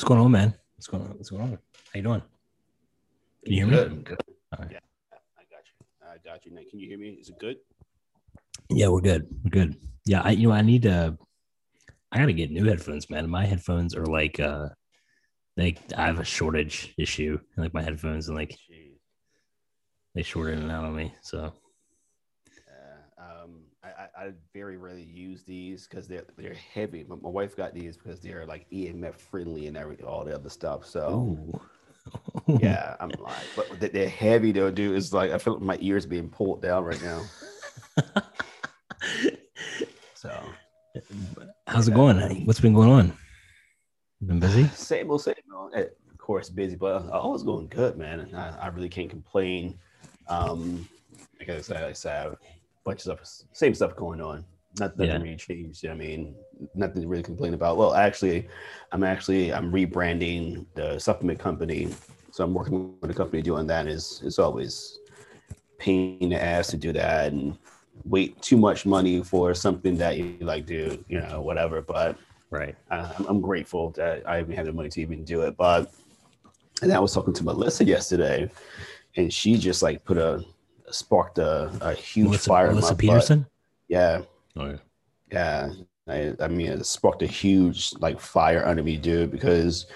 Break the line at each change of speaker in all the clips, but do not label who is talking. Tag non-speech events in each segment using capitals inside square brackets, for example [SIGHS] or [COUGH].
What's going on, man? What's going on? What's going on? How you doing? Can you hear
Good.
me?
Good.
All right.
Yeah, I got you. I got you. Now, can you hear me? Is it good?
Yeah, we're good. We're good. Yeah, I you know I need to. I gotta get new headphones, man. My headphones are like uh, like I have a shortage issue. in, Like my headphones and like
Jeez.
they short in and out on me. So
Yeah. I, I, I very rarely use these because they're they're heavy. But my wife got these because they're like EMF friendly and every all the other stuff. So yeah, I'm like, but they- they're heavy though, dude. It's like I feel like my ears being pulled down right now. [LAUGHS] So
How's it going? What's been going on? Been busy? [SIGHS]
Same old, same old. Eh, Of course, busy, but all is going good, man. I, I really can't complain. Um, like I said, like I said, I bunch of stuff, same stuff going on. Nothing, nothing
Yeah.
really changed. I mean, nothing to really complain about. Well, actually, I'm actually I'm rebranding the supplement company, so I'm working with a company doing that. Is it's always pain in the ass to do that and wait too much money for something that you like do, you know, whatever. But
Right.
uh, I'm, I'm grateful that I even have the money to even do it. But and I was talking to Melissa yesterday, and she just like put a sparked a, a huge
Melissa,
fire. in
Melissa
my butt.
Peterson?
Yeah,
Oh yeah.
yeah. I, I mean, it sparked a huge like fire under me, dude. Because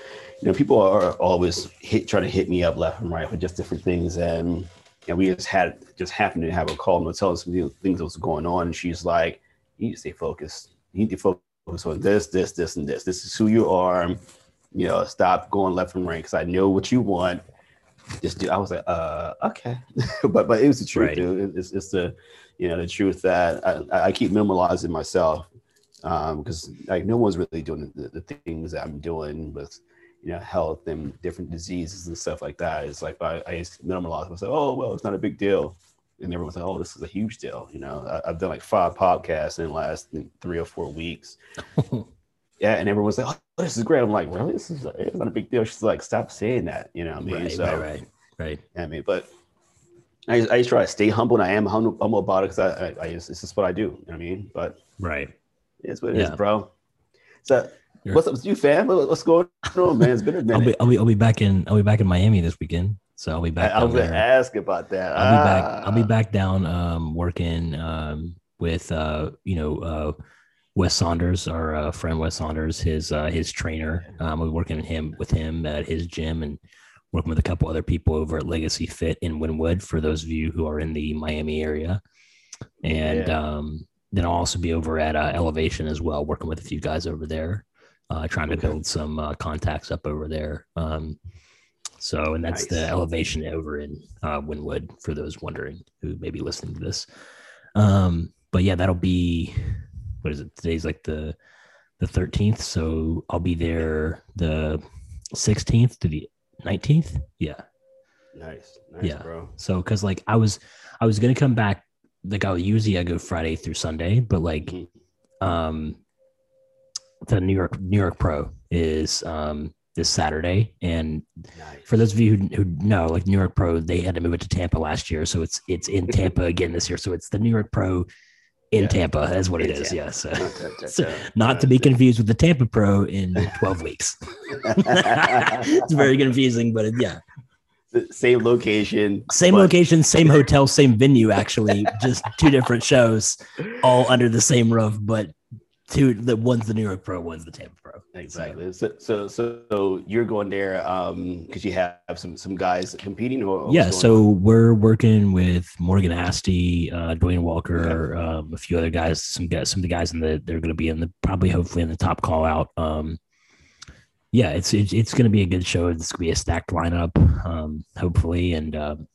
you know people are always hit trying to hit me up left and right for just different things, and and we just had just happened to have a call and tell us some things that was going on. And she's like, "You need to stay focused. You need to focus on this, this, this, and this. This is who you are. You know, stop going left and right because I know what you want." Just do. I was like, "Uh, okay," [LAUGHS] but but it was the truth,
Right.
dude. It's it's the you know the truth that I, I keep minimalizing myself because like no one's really doing the, the things that I'm doing with you know health and different diseases and stuff like that. It's like I, I memorize myself. Oh well, it's not a big deal, and everyone's like, oh, this is a huge deal. You know, I, I've done like five podcasts in the last three or four weeks. [LAUGHS] Yeah, and everyone's like, oh, this is great. I'm like, really? This is it's not a big deal. She's like, stop saying that. You know what I mean?
right,
so,
right, right, right.
I mean, but I, I just try to stay humble, and I am humble, humble about it because I, I, I just, it's just what I do. You know what I mean? But
Right.
it's what it is,
Yeah.
bro. So,
You're-
what's up with you, fam? What's going on, man? It's been a
I'll be I'll be I'll be back in I'll be back in Miami this weekend. So I'll be back
I was gonna
there.
ask about that.
I'll be back. I'll be
Ah.
back down um, working um, with uh, you know uh, Wes Saunders, our uh, friend Wes Saunders, his uh, his trainer. Um, we're working with him with him at his gym and working with a couple other people over at Legacy Fit in Wynwood. For those of you who are in the Miami area, and
Yeah.
um, then I'll also be over at uh, Elevation as well, working with a few guys over there, uh, trying to
Okay.
build some uh, contacts up over there. Um, so, and that's the elevation over in uh, Wynwood for those wondering who may be listening to this. Um, but yeah, that'll be what is it? Today's like the the 13th, so I'll be there the 16th to the 19th. Yeah,
nice, nice,
Yeah.
bro.
so because like I was I was gonna come back like I would usually I go Friday through Sunday, but like
Mhm.
um the New York New York Pro is um this Saturday and
Nice.
for those of you who, who know, like New York Pro, they had to move it to Tampa last year, so it's it's in [LAUGHS] Tampa again this year. So it's the New York Pro in
Yeah.
Tampa. That's what it
In
is.
Tampa.
Yeah. So, not to be confused with the Tampa Pro in [LAUGHS] twelve weeks. [LAUGHS] it's very confusing, but it, yeah,
same location,
same
but-
location, same [LAUGHS] hotel, same venue. Actually, just two different shows, all under the same roof, but two. The one's the New York Pro, one's the Tampa.
Exactly. So, so, so, you're going there um because you have some some guys competing, or
yeah, so
on?
we're working with Morgan Aste, uh, Dwayne Walker, um, a few other guys. Some guys, some of the guys in the they're going to be in the probably hopefully in the top call out. Um, yeah, it's it's, it's going to be a good show. It's going to be a stacked lineup, um, hopefully, and um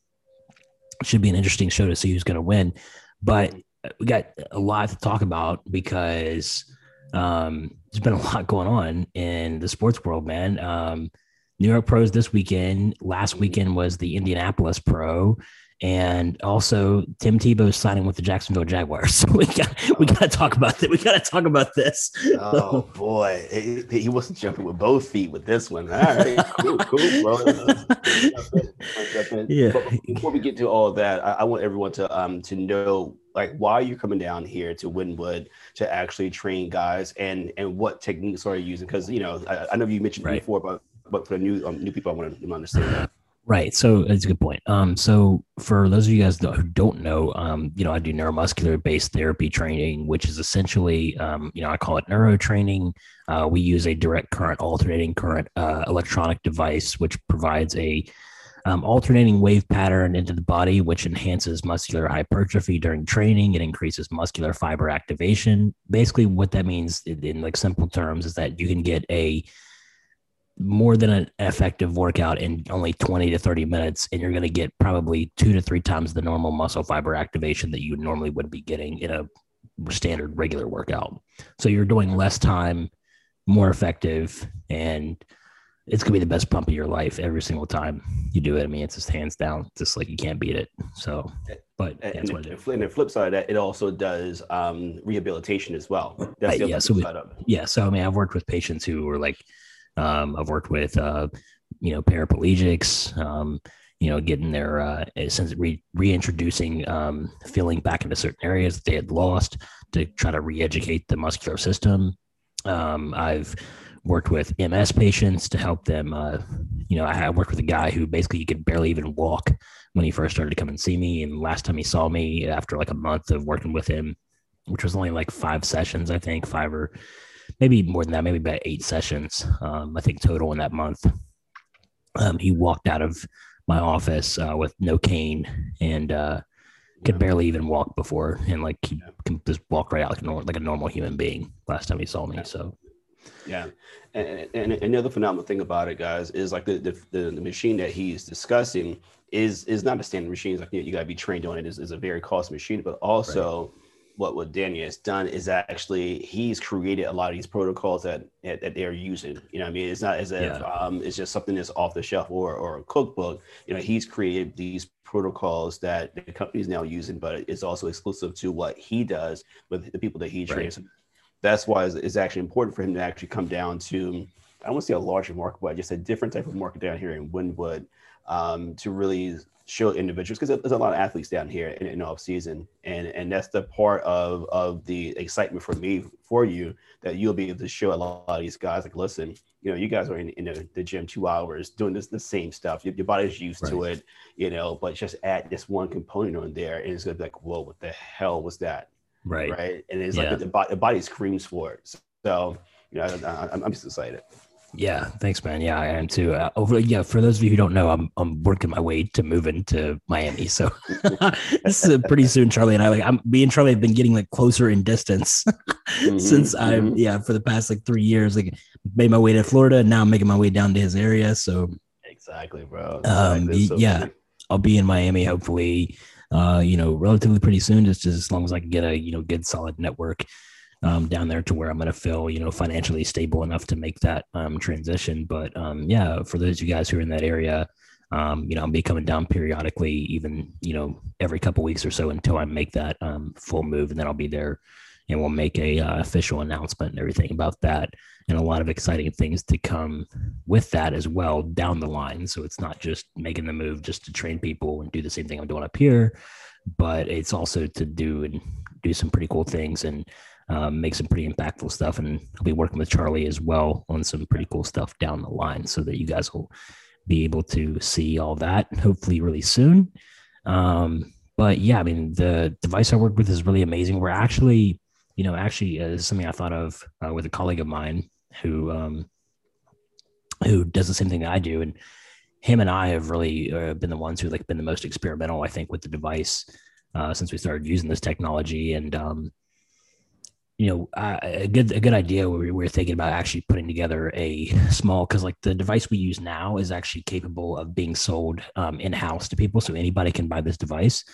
it should be an interesting show to see who's going to win. But we got a lot to talk about because um, there's been a lot going on in the sports world, man. Um, New York pros this weekend. Last weekend was the Indianapolis pro and also Tim Tebow signing with the Jacksonville Jaguars. [LAUGHS] So we got we got to talk about that. We got to talk about this.
Oh boy, he, he, wasn't jumping with both feet with this one. All right, cool, cool, bro. [LAUGHS] yeah. But before we get to all of that, I, I, want everyone to um to know like why you're coming down here to Wynwood to actually train guys and and what techniques are you using? Because you know I, I know you mentioned right. before, but but for the new um, new people, I want to understand that.
Right. So that's a good point. Um, so for those of you guys who don't know, um, you know, I do neuromuscular based therapy training, which is essentially, um, you know, I call it neuro training. Uh, we use a direct current alternating current uh, electronic device, which provides a um, alternating wave pattern into the body, which enhances muscular hypertrophy during training. It increases muscular fiber activation. Basically, what that means in, in like simple terms is that you can get a more than an effective workout in only 20 to 30 minutes and you're going to get probably two to three times the normal muscle fiber activation that you normally would be getting in a standard regular workout. So you're doing less time more effective and it's going to be the best pump of your life every single time you do it. I mean it's just hands down just like you can't beat it. So but
and, that's what it, and the flip side of that it also does um, rehabilitation as well. That's
the yeah, so we, yeah so i mean i've worked with patients who were like um, I've worked with, uh, you know, paraplegics, um, you know, getting their, uh, re- reintroducing um, feeling back into certain areas that they had lost to try to re-educate the muscular system. Um, I've worked with MS patients to help them. Uh, you know, I, I worked with a guy who basically he could barely even walk when he first started to come and see me. And last time he saw me after like a month of working with him, which was only like five sessions, I think, five or maybe more than that, maybe about eight sessions, um, I think total in that month. Um, he walked out of my office uh, with no cane and uh, could barely even walk before, and like he can just walk right out like a, normal, like a normal human being. Last time he saw me, so
yeah, and, and, another phenomenal thing about it, guys, is like the, the the, machine that he's discussing is is not a standard machine. It's like you, know, you got to be trained on it. Is is a very cost machine, but also. What what Daniel has done is actually he's created a lot of these protocols that that they're using. You know, I mean, it's not as if yeah. um, it's just something that's off the shelf or or a cookbook. You know, he's created these protocols that the company's now using, but it's also exclusive to what he does with the people that he trains. Right. That's why it's, it's, actually important for him to actually come down to I don't want to say a larger market, but just a different type of market down here in Wynwood um, to really show individuals because there's a lot of athletes down here in, in off season and and that's the part of of the excitement for me for you that you'll be able to show a lot of these guys like listen you know you guys are in, in the, the gym two hours doing this the same stuff. Your, your body's used right. to it you know but just add this one component on there and it's gonna be like whoa what the hell was that?
Right.
Right? And it's yeah. like the, the, body screams for it. So you know I, I'm just excited
yeah, thanks, man. Yeah, I am too. Uh, over, yeah, for those of you who don't know, I'm I'm working my way to moving to Miami. So [LAUGHS] this is pretty soon. Charlie and I, like, I'm me and Charlie have been getting like closer in distance [LAUGHS] mm-hmm, since mm-hmm. I'm yeah for the past like three years. Like, made my way to Florida, and now I'm making my way down to his area. So
exactly, bro.
Um. So yeah, funny. I'll be in Miami hopefully. Uh, you know, relatively pretty soon, just, just as long as I can get a you know good solid network um, down there to where I'm going to feel, you know, financially stable enough to make that um, transition. But um, yeah, for those of you guys who are in that area, um, you know, I'll be coming down periodically, even, you know, every couple weeks or so until I make that um, full move. And then I'll be there and we'll make a uh, official announcement and everything about that. And a lot of exciting things to come with that as well down the line. So it's not just making the move just to train people and do the same thing I'm doing up here, but it's also to do and do some pretty cool things and um, make some pretty impactful stuff. And I'll be working with Charlie as well on some pretty cool stuff down the line so that you guys will be able to see all that hopefully really soon. Um, but yeah, I mean, the device I work with is really amazing. We're actually, you know, actually, uh, something I thought of uh, with a colleague of mine who, um, who does the same thing that I do. And him and I have really uh, been the ones who like been the most experimental, I think, with the device uh, since we started using this technology. And um, you know, uh, a good a good idea. We were thinking about actually putting together a small because like the device we use now is actually capable of being sold um, in house to people, so anybody can buy this device.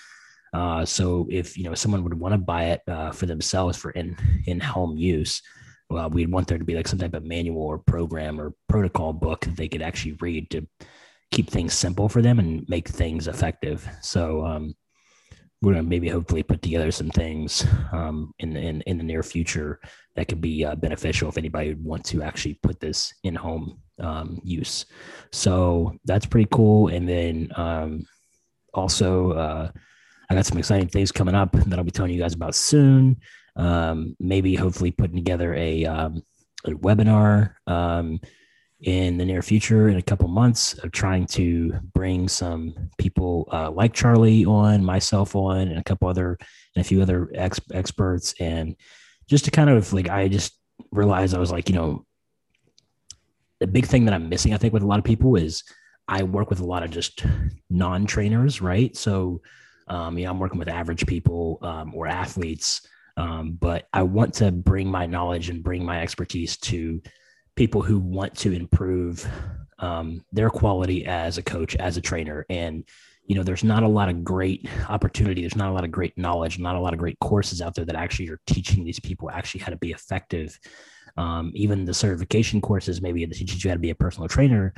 Uh, so if you know someone would want to buy it uh, for themselves for in in home use, well, we'd want there to be like some type of manual or program or protocol book that they could actually read to keep things simple for them and make things effective. So um, we're gonna maybe hopefully put together some things um, in the in, in the near future that could be uh, beneficial if anybody would want to actually put this in home um, use. So that's pretty cool. And then um, also, uh, I got some exciting things coming up that I'll be telling you guys about soon. Um, maybe hopefully putting together a, um, a webinar um, in the near future in a couple months of trying to bring some people uh, like Charlie on, myself on, and a couple other and a few other ex- experts, and just to kind of like I just realized I was like, you know, the big thing that I'm missing, I think, with a lot of people is I work with a lot of just non-trainers, right? So, um, I'm working with average people um, or athletes, um, but I want to bring my knowledge and bring my expertise to people who want to improve um, their quality as a coach, as a trainer, and you know, there's not a lot of great opportunity. There's not a lot of great knowledge, not a lot of great courses out there that actually are teaching these people actually how to be effective. Um, even the certification courses, maybe that teaches you how to be a personal trainer,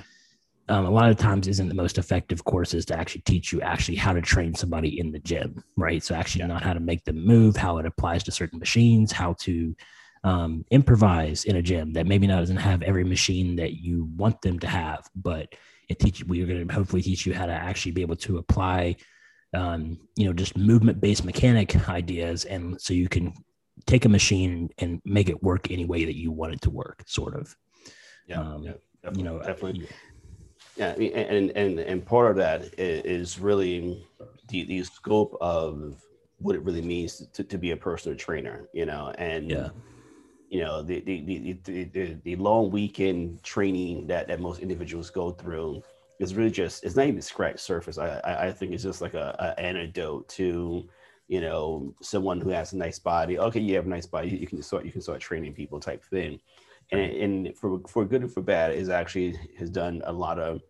um, a lot of times isn't the most effective courses to actually teach you actually how to train somebody in the gym, right? So actually yeah. not how to make them move, how it applies to certain machines, how to um, improvise in a gym that maybe not doesn't have every machine that you want them to have, but it teach we're going to hopefully teach you how to actually be able to apply, um, you know, just movement based mechanic ideas, and so you can take a machine and make it work any way that you want it to work, sort of.
Yeah, um, yeah you know, definitely. Yeah, and and and part of that is really the, the scope of what it really means to, to be a personal trainer, you know, and yeah, you know the the the the, the, long weekend training that that most individuals go through is really just it's not even scratch surface. I I, I think it's just like a, a antidote to you know someone who has a nice body. Okay, you have a nice body, you, you can start you can start training people type thing and, and for for good and for bad is actually has done a lot of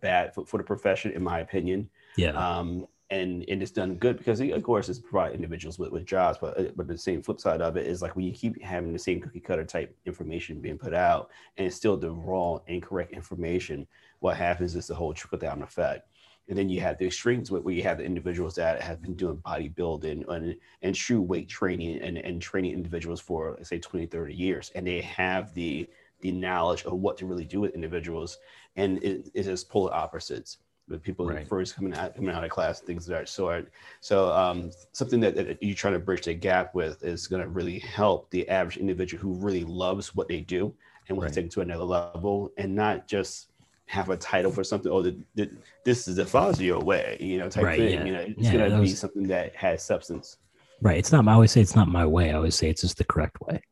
bad for, for the profession in my opinion
yeah
um and and it's done good because of course it's provide individuals with, with jobs but uh, but the same flip side of it is like when you keep having the same cookie cutter type information being put out and it's still the wrong incorrect information what happens is the whole trickle down effect and then you have the extremes where you have the individuals that have been doing bodybuilding and, and true weight training and, and training individuals for, say, 20, 30 years. And they have the, the knowledge of what to really do with individuals. And it, it is polar opposites with people right. first coming out, coming out of class, things of that sort. So um, something that, that you're trying to bridge the gap with is going to really help the average individual who really loves what they do and wants right. to take it to another level and not just have a title for something. Oh, the, the, this is the Fazio way, you know, type right, thing. Yeah. You know, it's yeah, gonna be something that has substance.
Right. It's not. I always say it's not my way. I always say it's just the correct way.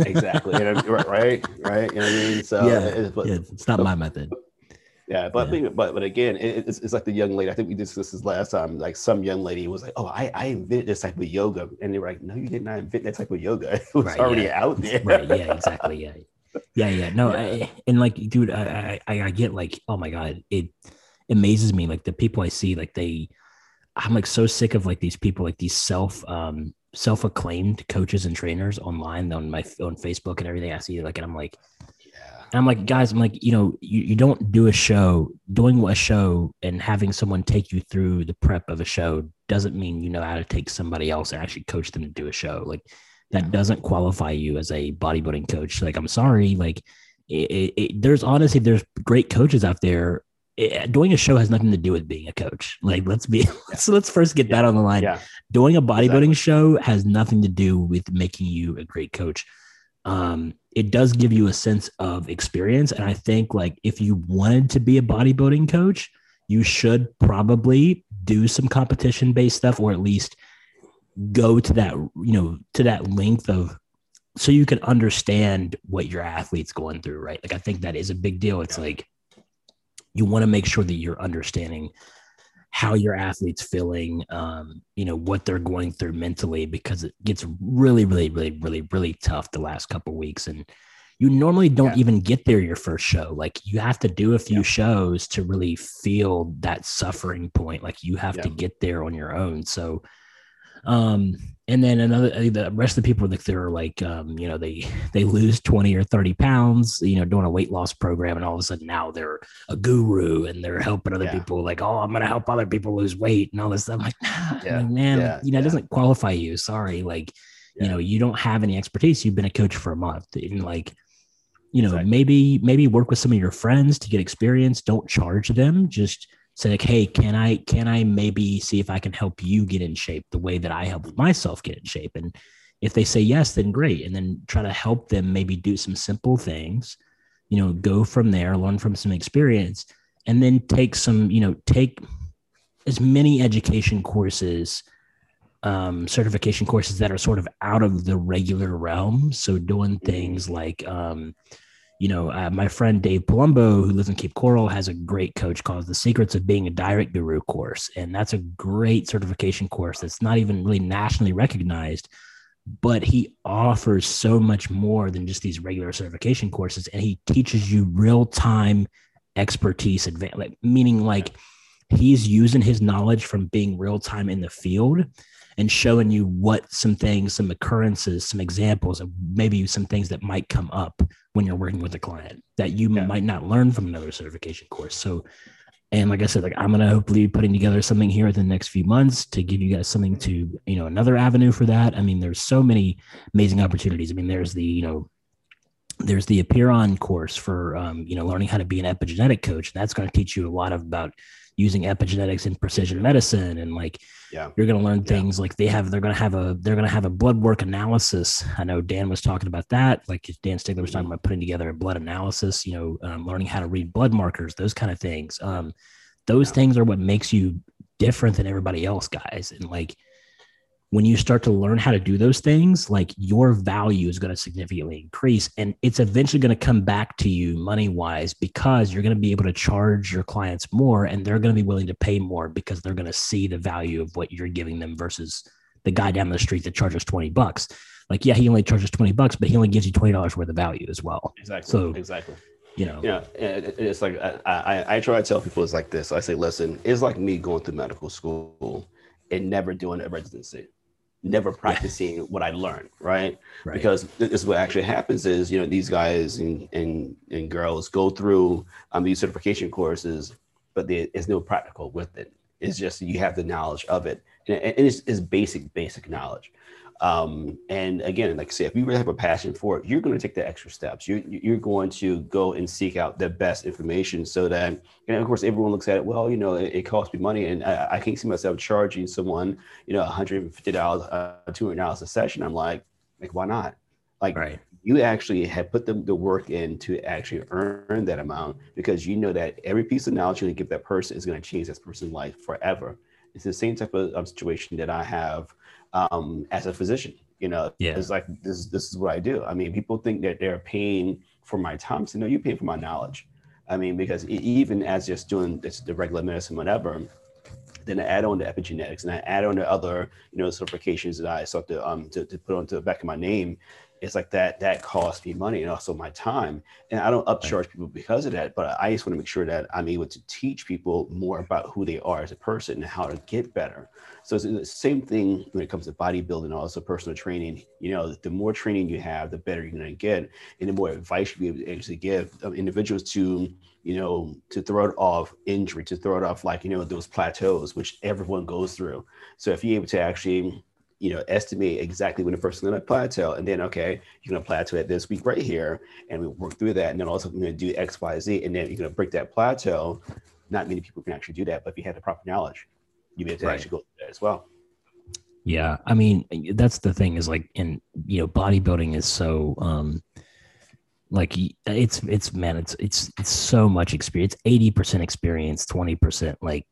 exactly. You know, [LAUGHS] right. Right. You know what I mean? So
yeah, it's, but, yeah, it's not my method.
Yeah, but yeah. but but again, it, it's, it's like the young lady. I think we discussed this last time. Like some young lady was like, "Oh, I, I invented this type of yoga," and they were like, "No, you did not invent that type of yoga. [LAUGHS] It was right, already
yeah.
out there."
right. Yeah. Exactly. Yeah [LAUGHS] yeah, yeah, no. I, and like, dude, I, I, I get like, oh my god, it amazes me. Like the people I see, like they, I'm like so sick of like these people, like these self, um, self-acclaimed coaches and trainers online on my on Facebook and everything. I see like, and I'm like, and I'm like, guys, I'm like, you know, you, you don't do a show, doing a show and having someone take you through the prep of a show doesn't mean you know how to take somebody else and actually coach them to do a show. Like that doesn't qualify you as a bodybuilding coach. Like, I'm sorry. Like, it, it, there's honestly there's great coaches out there. It, doing a show has nothing to do with being a coach. Like, let's be yeah. [LAUGHS] let's let's first get yeah. that on the line. Yeah. Doing a bodybuilding exactly. show has nothing to do with making you a great coach. Um, it does give you a sense of experience, and I think like if you wanted to be a bodybuilding coach, you should probably do some competition based stuff, or at least go to that you know to that length of so you can understand what your athlete's going through right? Like i think that is a big deal. It's like you want to make sure that you're understanding how your athlete's feeling um, you know what they're going through mentally because it gets really really really really really tough the last couple weeks and you normally don't yeah. even get there your first show like you have to do a few yeah. shows to really feel that suffering point like you have yeah. to get there on your own so Um, and then another the rest of the people like they're like um, you know they they lose 20 or 30 pounds you know doing a weight loss program and all of a sudden now they're a guru and they're helping other yeah. people like oh i'm gonna help other people lose weight and all this stuff. I'm like, nah, [LAUGHS] yeah. man yeah. you know it doesn't qualify you. Sorry. Like you know you don't have any expertise. You've been a coach for a month. And like you know exactly. maybe maybe work with some of your friends to get experience. Don't charge them. Just say like hey can i can i maybe see if i can help you get in shape the way that i help myself get in shape? And if they say yes then great. And then try to help them maybe do some simple things you know go from there learn from some experience and then take some you know take as many education courses um, certification courses that are sort of out of the regular realm. So doing mm-hmm. things like um, you know, uh, my friend Dave Palumbo, who lives in Cape Coral, has a great coach called The Secrets of Being a Diet Guru course. And that's a great certification course that's not even really nationally recognized, but he offers so much more than just these regular certification courses. And he teaches you real time expertise, advan- like, meaning like he's using his knowledge from being real time in the field and showing you what some things, some occurrences, some examples of maybe some things that might come up when you're working with a client that you yeah. might not learn from another certification course. So, and like I said, like I'm gonna hopefully be putting together something here in the next few months to give you guys something to, you know, another avenue for that. I mean, there's so many amazing opportunities. I mean, there's the, you know, there's the Apeiron course for um, you know learning how to be an epigenetic coach. And that's going to teach you a lot of about using epigenetics in precision medicine and like yeah. you're going to learn things yeah. like they have they're going to have a they're going to have a blood work analysis i know dan was talking about that like dan Stickler was talking about putting together a blood analysis you know um, learning how to read blood markers those kind of things um, those yeah. things are what makes you different than everybody else guys and like when you start to learn how to do those things, like your value is going to significantly increase. And it's eventually going to come back to you money wise because you're going to be able to charge your clients more and they're going to be willing to pay more because they're going to see the value of what you're giving them versus the guy down the street that charges 20 bucks. Like, yeah, he only charges 20 bucks, but he only gives you $20 worth of value as well.
Exactly. So, exactly
you know
yeah it's like I, I, I try to tell people it's like this i say listen it's like me going through medical school and never doing a residency never practicing yeah. what I learned, right? right? Because this is what actually happens is, you know, these guys and, and, and girls go through um, these certification courses, but there's no practical with it. It's just you have the knowledge of it. And it's, it's basic, basic knowledge. Um, and again, like I say, if you really have a passion for it, you're going to take the extra steps. You're, you're going to go and seek out the best information so that, and of course, everyone looks at it, well, you know, it, it costs me money and I, I, can't see myself charging someone, you know, $150, uh, $200 a session. I'm like, like, why not? Like, right. you actually have put the, the work in to actually earn that amount because you know that every piece of knowledge you give that person is going to change that person's life forever. It's the same type of, of situation that I have um, as a physician. You know, yeah. it's like this. This is what I do. I mean, people think that they're paying for my time. So no, you pay for my knowledge. I mean, because even as just doing this, the regular medicine, whatever, then I add on the epigenetics and I add on the other, you know, certifications that I start to um to, to put onto the back of my name it's like that that costs me money and also my time. And i don't upcharge people because of that but i just want to make sure that i'm able to teach people more about who they are as a person and how to get better. So it's the same thing when it comes to bodybuilding also personal training. You know the more training you have the better you're going to get and the more advice you be able to actually give um, individuals to you know to throw it off injury to throw it off like you know those plateaus which everyone goes through. So if you're able to actually you know, estimate exactly when the person's going to plateau, and then okay, you're going to plateau at this week right here, and we work through that, and then also we're going to do X, Y, Z, and then you're going to break that plateau. Not many people can actually do that, but if you have the proper knowledge, you'll be able to right. actually go through that as well.
Yeah, I mean, that's the thing is like, in you know, bodybuilding is so um like it's it's man, it's it's it's so much experience, eighty percent experience, twenty percent like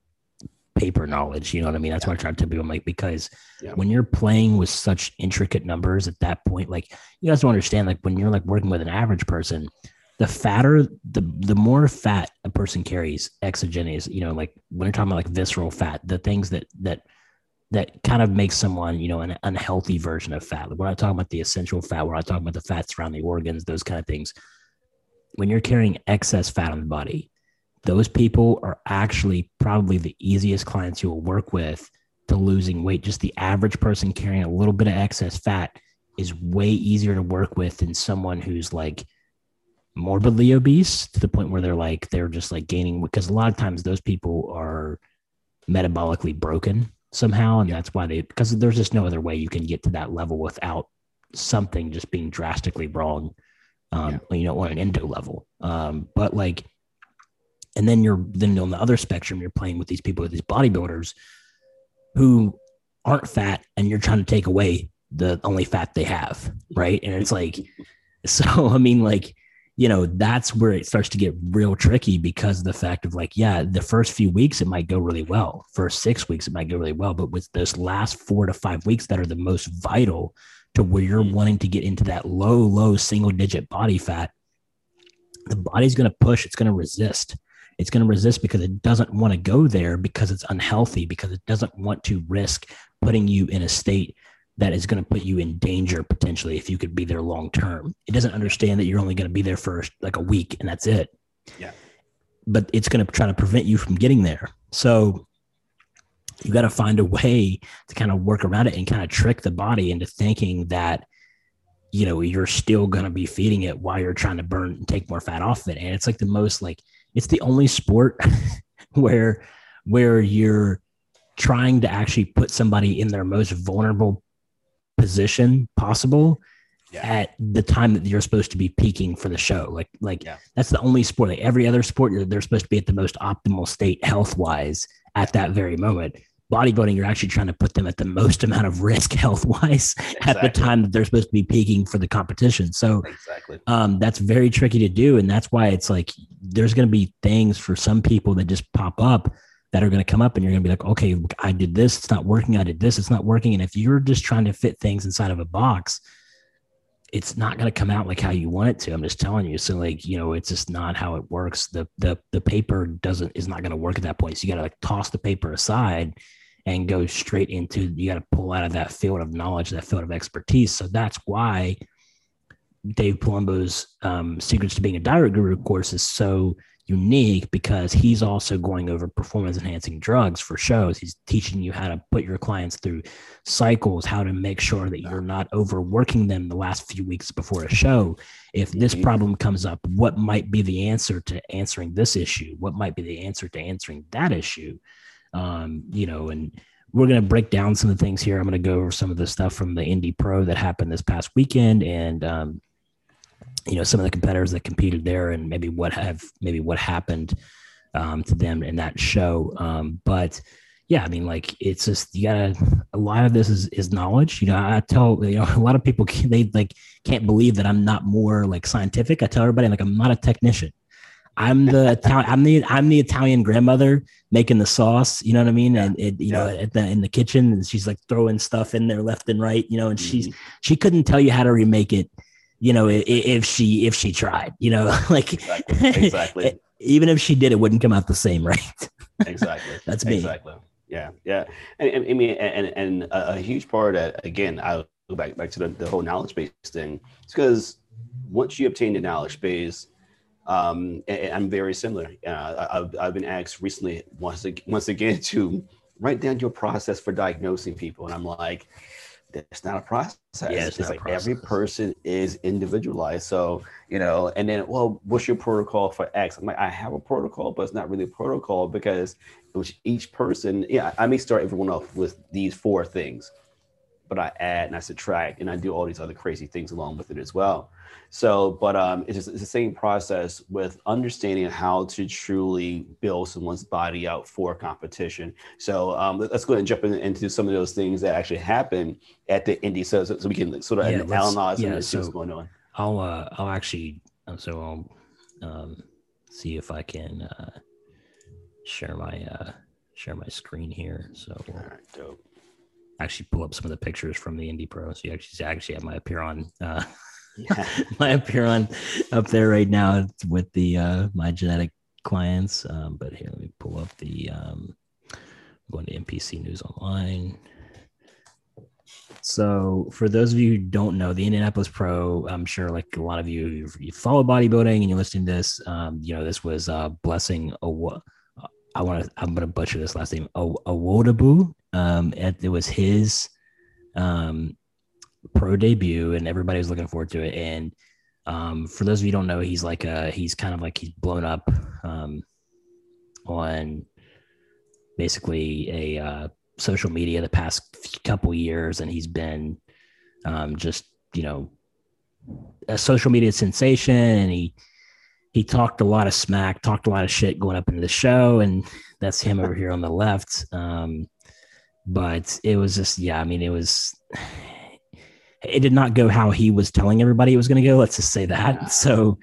paper knowledge. You know what I mean? That's yeah. what I try to tell people. I'm like, because yeah. when you're playing with such intricate numbers at that point, like you guys don't understand, like when you're like working with an average person, the fatter, the the more fat a person carries, exogenous, you know, like when you're talking about like visceral fat, the things that that that kind of makes someone, you know, an unhealthy version of fat. Like we're not talking about the essential fat, we're not talking about the fats around the organs, those kind of things. When you're carrying excess fat on the body, those people are actually probably the easiest clients you will work with to losing weight. Just the average person carrying a little bit of excess fat is way easier to work with than someone who's like morbidly obese to the point where they're like they're just like gaining because a lot of times those people are metabolically broken somehow and that's why they because there's just no other way you can get to that level without something just being drastically wrong um yeah. you know on an endo level um but like and then you're then on the other spectrum you're playing with these people with these bodybuilders who aren't fat and you're trying to take away the only fat they have right and it's like [LAUGHS] so i mean like you know, that's where it starts to get real tricky because of the fact of like, yeah, the first few weeks it might go really well. First six weeks it might go really well, but with those last four to five weeks that are the most vital to where you're mm-hmm. wanting to get into that low, low single digit body fat, the body's going to push. It's going to resist. It's going to resist because it doesn't want to go there because it's unhealthy, because it doesn't want to risk putting you in a state that is going to put you in danger potentially if you could be there long term. It doesn't understand that you're only going to be there for like a week and that's it.
Yeah.
But it's going to try to prevent you from getting there. So you got to find a way to kind of work around it and kind of trick the body into thinking that you know you're still going to be feeding it while you're trying to burn and take more fat off it and it's like the most like it's the only sport [LAUGHS] where where you're trying to actually put somebody in their most vulnerable position possible yeah. at the time that you're supposed to be peaking for the show. Like, like yeah. that's the only sport. Like every other sport, they're supposed to be at the most optimal state health wise at that very moment. Bodybuilding, you're actually trying to put them at the most amount of risk [LAUGHS] health wise exactly. at the time that they're supposed to be peaking for the competition. So,
exactly,
um, that's very tricky to do, and that's why it's like there's going to be things for some people that just pop up that are going to come up and you're going to be like, okay, I did this, it's not working. I did this, it's not working. And if you're just trying to fit things inside of a box, it's not going to come out like how you want it to. I'm just telling you. So like, you know, it's just not how it works. The the the paper doesn't is not going to work at that point. So you got to like toss the paper aside and go straight into you got to pull out of that field of knowledge, that field of expertise. So that's why Dave Palumbo's um, Secrets to Being a Diet Guru course is so unique because he's also going over performance enhancing drugs for shows. He's teaching you how to put your clients through cycles, how to make sure that you're not overworking them the last few weeks before a show. If this mm-hmm. problem comes up, what might be the answer to answering this issue? What might be the answer to answering that issue? Um, you know, and we're going to break down some of the things here. I'm going to go over some of the stuff from the Indy Pro that happened this past weekend and um, you know some of the competitors that competed there and maybe what have maybe what happened um, to them in that show. Um, but yeah i mean like it's just you gotta a lot of this is is knowledge. You know i tell you know [LAUGHS] a lot of people [LAUGHS] they like can't believe that i'm not more like scientific. I tell everybody like i'm not a technician i'm the Italian, i'm the i'm the italian grandmother making the sauce you know what i mean and it, you know at the in the kitchen and she's like throwing stuff in there left and right you know and mm-hmm. she's she couldn't tell you how to remake it you know, if she if she tried, you know, [LAUGHS] like
exactly, exactly. [LAUGHS]
even if she did, it wouldn't come out the same, [LAUGHS] right?
exactly.
That's me.
Exactly. Yeah, yeah, and, I mean, and and a, a huge part of that, again, I go back back to the, the whole knowledge base thing. It's because once you obtain the knowledge base, um, and, I'm very similar. Uh, I've, I've been asked recently once once again [LAUGHS] to write down your process for diagnosing people, and I'm like, it's not a process.
Yeah, it's,
it's
like
process. every person is individualized. So, you know, and then, well, what's your protocol for X? I'm like, I have a protocol, but it's not really a protocol because each person, yeah, I may start everyone off with these four things, but I add and I subtract and I do all these other crazy things along with it as well. So, but um, it's, just, it's the same process with understanding how to truly build someone's body out for competition. So um, let's go ahead and jump in, into some of those things that actually happen at the Indy, so, so, so we can sort of yeah, analyze yeah, and see so what's going on.
I'll uh, I'll actually uh, so I'll um, see if I can uh, share my uh, share my screen here. So
all right, dope.
Actually, pull up some of the pictures from the Indy Pro. So you actually actually have my Apeiron. Uh, yeah. [LAUGHS] my Apeiron up there right now with the uh, my genetic clients. Um, but here, let me pull up the um, going to NPC News Online. So, for those of you who don't know, the Indianapolis Pro, I'm sure like a lot of you, you follow bodybuilding and you're listening to this. Um, you know, this was uh, Blessing. I want to, I'm going to butcher this last name. Awodibu Um, it was his um, pro debut, and everybody was looking forward to it. And um, for those of you don't know, he's like a he's kind of like he's blown up um, on basically a uh, social media the past couple years, and he's been um, just you know a social media sensation, and he he talked a lot of smack, talked a lot of shit going up into the show, and that's him over here on the left. Um, but it was just, yeah, I mean, it was, it did not go how he was telling everybody it was going to go. Let's just say that. So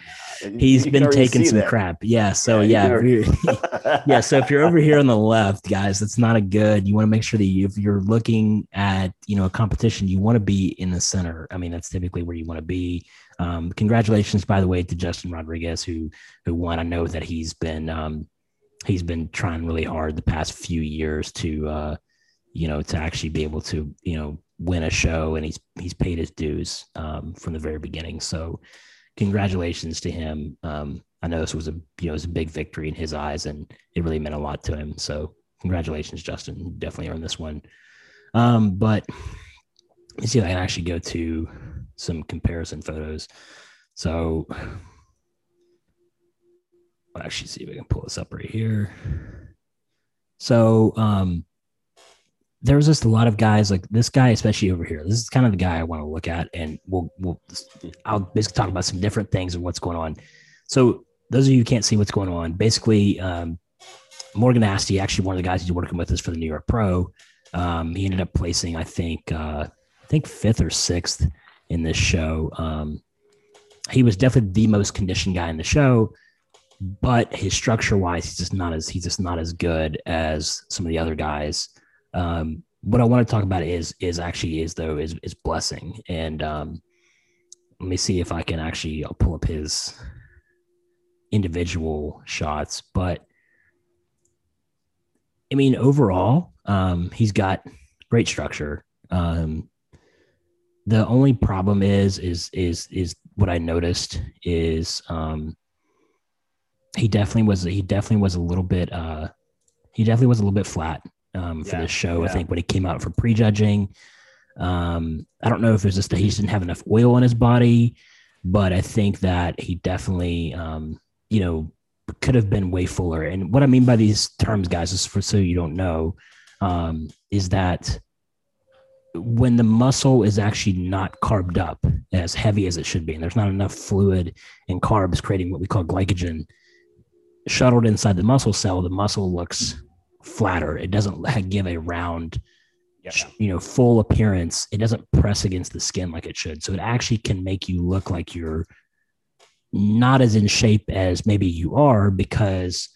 he's you been taking some that. crap. Yeah. So yeah, yeah, [LAUGHS] [LAUGHS] yeah. So if you're over here on the left, guys, that's not a good. You want to make sure that you, if you're looking at you know a competition, you want to be in the center. I mean, that's typically where you want to be. Um, congratulations, by the way, to Justin Rodriguez who who won. I know that he's been um, he's been trying really hard the past few years to uh, you know to actually be able to you know win a show, and he's he's paid his dues um, from the very beginning. So congratulations to him. Um, I know this was a you know it was a big victory in his eyes, and it really meant a lot to him. So congratulations, Justin. definitely earned this one. Um, but let's see if I can actually go to some comparison photos. So I'll actually see if I can pull this up right here. So um there was just a lot of guys like this guy, especially over here. This is kind of the guy I want to look at, and we'll we'll I'll basically talk about some different things and what's going on. So those of you who can't see what's going on, basically, um, Morgan Aste, actually one of the guys he's working with is for the New York Pro. Um, he ended up placing, I think, uh, I think fifth or sixth in this show. Um, he was definitely the most conditioned guy in the show, but his structure wise, he's just not as he's just not as good as some of the other guys. Um, what I want to talk about is is actually is though is is blessing, and um, let me see if I can actually I'll pull up his individual shots, but I mean overall, um, he's got great structure. Um, the only problem is is is is what I noticed is um he definitely was he definitely was a little bit uh he definitely was a little bit flat um for yeah, this show. Yeah. I think when he came out for prejudging. Um I don't know if it was just that he just didn't have enough oil in his body, but I think that he definitely um you know could have been way fuller. And what I mean by these terms, guys, is for so you don't know, um, is that when the muscle is actually not carved up as heavy as it should be, and there's not enough fluid and carbs creating what we call glycogen shuttled inside the muscle cell, the muscle looks flatter. It doesn't [LAUGHS] give a round, yeah. you know, full appearance. It doesn't press against the skin like it should. So it actually can make you look like you're not as in shape as maybe you are because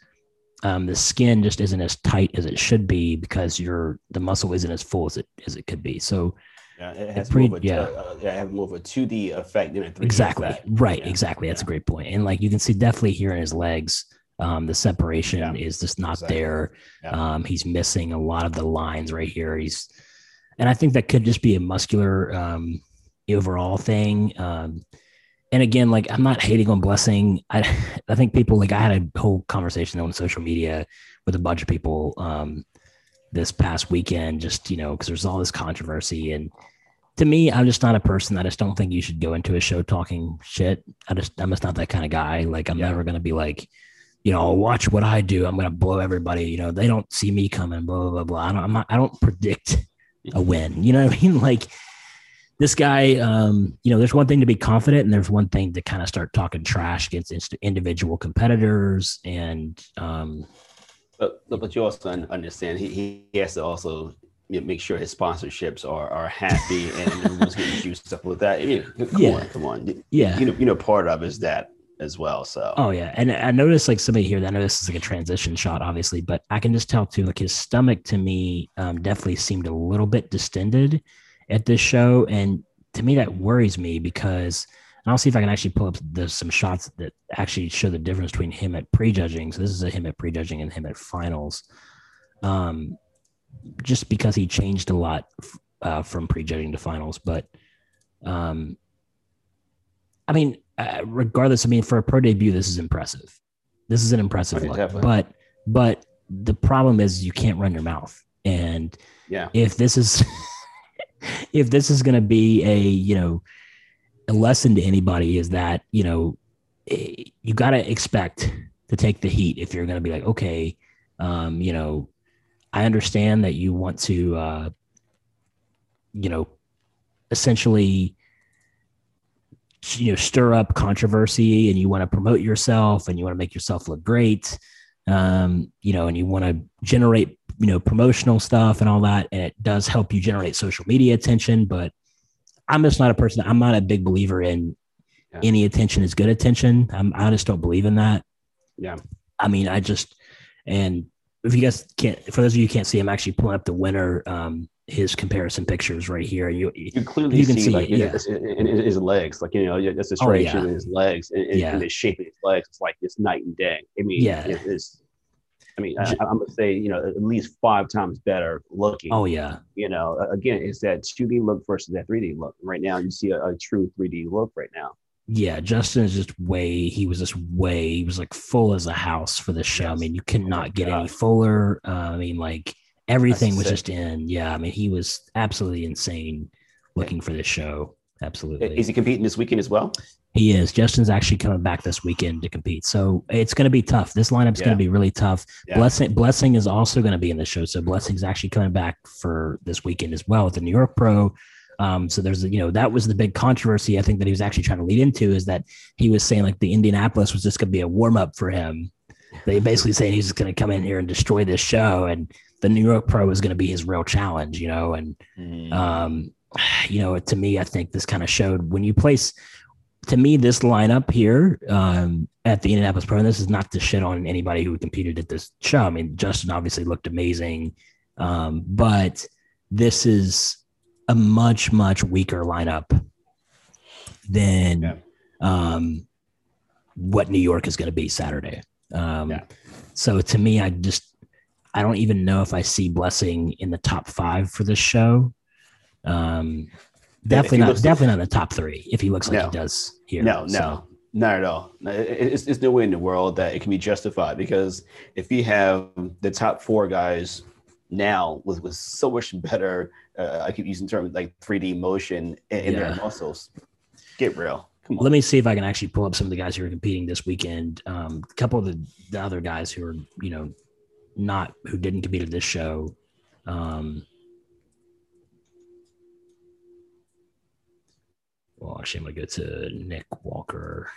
um, the skin just isn't as tight as it should be because your the muscle isn't as full as it as it could be. So
yeah, it has pre- more of a, yeah. Uh, yeah, have more of a 2D effect than a 3D
Exactly.
Effect.
Right. Yeah. Exactly. That's yeah. a great point. And like you can see definitely here in his legs, um, the separation yeah. is just not exactly. there. Um, he's missing a lot of the lines right here. He's, and I think that could just be a muscular um, overall thing. Um, and again, like I'm not hating on blessing. I [LAUGHS] I think people like I had a whole conversation on social media with a bunch of people um, this past weekend, just you know, because there's all this controversy. And to me, I'm just not a person. I just don't think you should go into a show talking shit. I just I'm just not that kind of guy. Like I'm yeah. never gonna be like, you know, watch what I do. I'm gonna blow everybody. You know, they don't see me coming. Blah blah blah. blah. I don't. I'm not. I don't predict a win. You know what I mean? [LAUGHS] Like this guy, um, you know, there's one thing to be confident, and there's one thing to kind of start talking trash against individual competitors. And um,
but but you also understand he he has to also make sure his sponsorships are are happy and everyone's getting [LAUGHS] juiced up with that. come yeah. on, come on.
Yeah,
you know, you know, part of is that as well. So
oh yeah, and I noticed like somebody here. That I know this is like a transition shot, obviously, but I can just tell too. Like his stomach to me um, definitely seemed a little bit distended at this show. And to me, that worries me because I'll see if I can actually pull up the, some shots that actually show the difference between him at prejudging. So this is a him at prejudging and him at finals. Um, just because he changed a lot uh, from prejudging to finals, but um, I mean, uh, regardless, I mean, for a pro debut, this is impressive. This is an impressive look, but but the problem is you can't run your mouth And
Yeah.
if this is [LAUGHS] if this is going to be a you know a lesson to anybody is that you know eh, you got to expect to take the heat if you're going to be like okay um you know i understand that you want to uh you know essentially you know stir up controversy and you want to promote yourself and you want to make yourself look great um you know and you want to generate you know promotional stuff and all that and it does help you generate social media attention but i'm just not a person i'm not a big believer in
Yeah.
any attention is good attention I'm, i just don't believe in that
Yeah.
i mean i just and if you guys can't for those of you who can't see i'm actually pulling up the winner um his comparison pictures right here you
You clearly
You can
see,
see
like
yeah.
it's- in his legs, like you know, that's the
Oh,
striation
yeah.
in his legs and, and,
Yeah.
and the shape of his legs. It's like it's night and day. I mean,
Yeah.
it is. I mean, I, am gonna say you know at least five times better looking.
oh yeah
You know, again, it's that 2D look versus that 3D look. Right now, you see a, a true 3D look right now.
Yeah justin is just way he was just way he was like full as a house for this show i mean you cannot get any fuller uh, i mean like everything was
sick.
just in yeah i mean he was absolutely insane looking for this show absolutely
Is he competing this weekend as well?
He is. Justin's actually coming back this weekend to compete. So it's going to be tough. This lineup's going to be really tough.
Yeah.
Blessing Blessing is also going to be in the show. So Blessing's actually coming back for this weekend as well with the New York Pro. Um, so there's, you know, that was the big controversy I think that he was actually trying to lead into is that he was saying like the Indianapolis was just going to be a warm up for him. They basically saying he's just going to come in here and destroy this show, and the New York Pro is going to be his real challenge, you know, and um, you know, to me, I think this kind of showed when you place, to me, this lineup here um, at the Indianapolis Pro, and this is not to shit on anybody who competed at this show. I mean, Justin obviously looked amazing, um, but this is a much, much weaker lineup than
Yeah.
um, what New York is going to be Saturday. Um,
Yeah.
So to me, I just, I don't even know if I see Blessing in the top five for this show. Um, definitely not. Definitely not in the top three if he looks like
No.
he does here.
No, no,
So,
not at all. It's, it's no way in the world that it can be justified because if you have the top four guys now with, with so much better, uh, I keep using terms like 3D motion in, in
Yeah.
their muscles, get real. Come on.
let me see if I can actually pull up some of the guys who are competing this weekend. Um, a couple of the, the other guys who are, you know, not who didn't compete at this show. Um, well, actually, I'm gonna go to Nick Walker.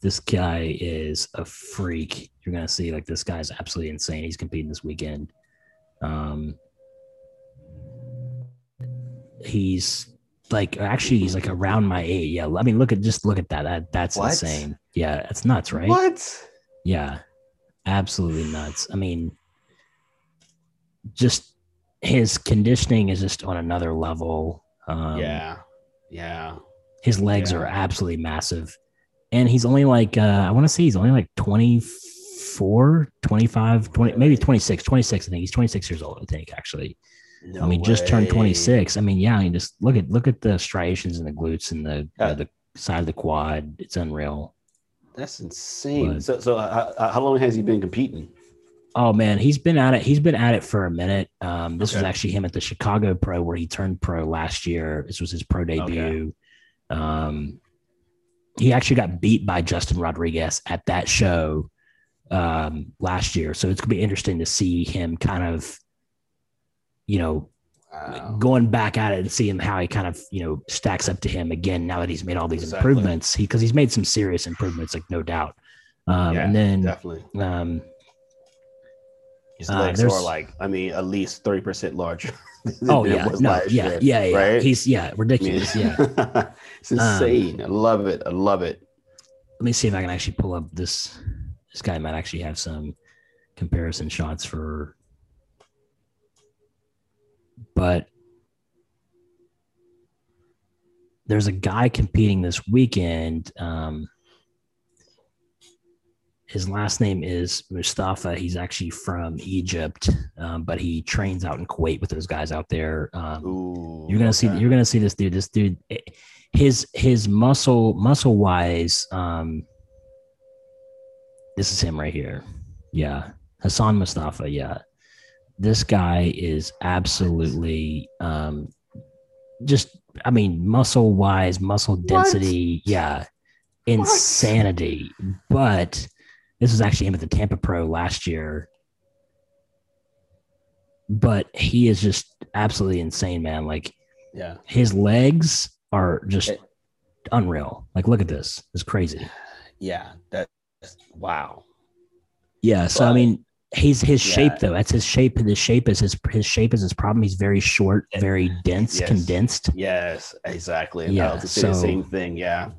This guy is a freak. You're gonna see like this guy's absolutely insane. He's competing this weekend. Um, he's like actually he's like around my age. Yeah, I mean, look at just look at that. That that's
What?
insane. Yeah, that's nuts, right?
What?
Yeah, absolutely nuts. I mean, just his conditioning is just on another level. Um,
yeah, yeah.
his legs
Yeah.
are absolutely massive, and he's only like uh, I want to say he's only like 24, 25, 20, maybe 26, 26. I think he's 26 years old. I think actually.
No
I mean, just turned 26. I mean, yeah, I mean, just look at look at the striations in the glutes and the know,
Yeah.
the side of the quad. It's unreal.
That's insane.
But-
so, so uh, uh, how long has he been competing?
Oh man, he's been at it. He's been at it for a minute. Um, this was actually him at the Chicago Pro where he turned pro last year. This was his pro debut. Um, he actually got beat by Justin Rodriguez at that show um, last year. So it's gonna be interesting to see him kind of, you know,
Wow.
going back at it and seeing how he kind of you know stacks up to him again now that he's made all these
Exactly.
improvements. He because he's made some serious improvements, like no doubt. Um,
Yeah,
and then
Definitely.
um,
His
uh,
legs
there's-
are like, I mean, at least 30% larger. [LAUGHS]
oh yeah, no, yeah,
year,
yeah, yeah.
Right?
He's yeah, ridiculous. yeah. [LAUGHS]
it's insane. I love it. I love it.
Let me see if I can actually pull up this. This guy might actually have some comparison shots for, but there's a guy competing this weekend. Um, his last name is Mustafa. He's actually from Egypt, um, but he trains out in Kuwait with those guys out there. Um,
Ooh,
you're gonna see you're gonna see this dude. This dude, his his muscle muscle wise, um, this is him right here. Yeah, Hassan Mustafa. Yeah, this guy is absolutely um, just, I mean, muscle wise, muscle density. Yeah. Insanity. But this was actually him at the Tampa Pro last year. But he is just absolutely insane, man. Like,
Yeah.
his legs are just
It-
unreal. Like, look at this. It's crazy.
Yeah. That's wow.
Yeah. So I mean, he's his
Yeah.
shape though. That's his shape. His shape is his his shape is his problem. He's very short, very [SIGHS] dense,
Yes.
condensed.
Yes, exactly. And
Yeah,
to the same thing. Yeah,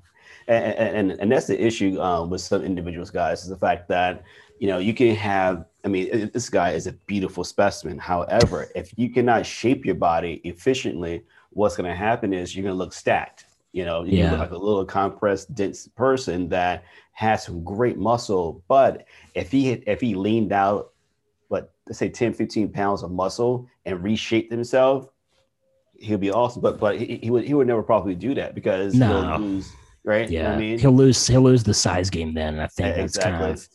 and and, and, and that's the issue um, with some individuals, guys, is the fact that you know you can have. I mean, this guy is a beautiful specimen. However, if you cannot shape your body efficiently, what's going to happen is you're going to look stacked. You know, you
Yeah.
look like a little compressed, dense person that has some great muscle, but if he had, if he leaned out, but let's say 10, 15 pounds of muscle and reshaped himself, he'll be awesome. But but he, he would he would never probably do that because
No.
he'll lose, right? You know
Yeah,
I mean,
he'll lose. He'll lose the size game then. I think
Yeah,
that's kind of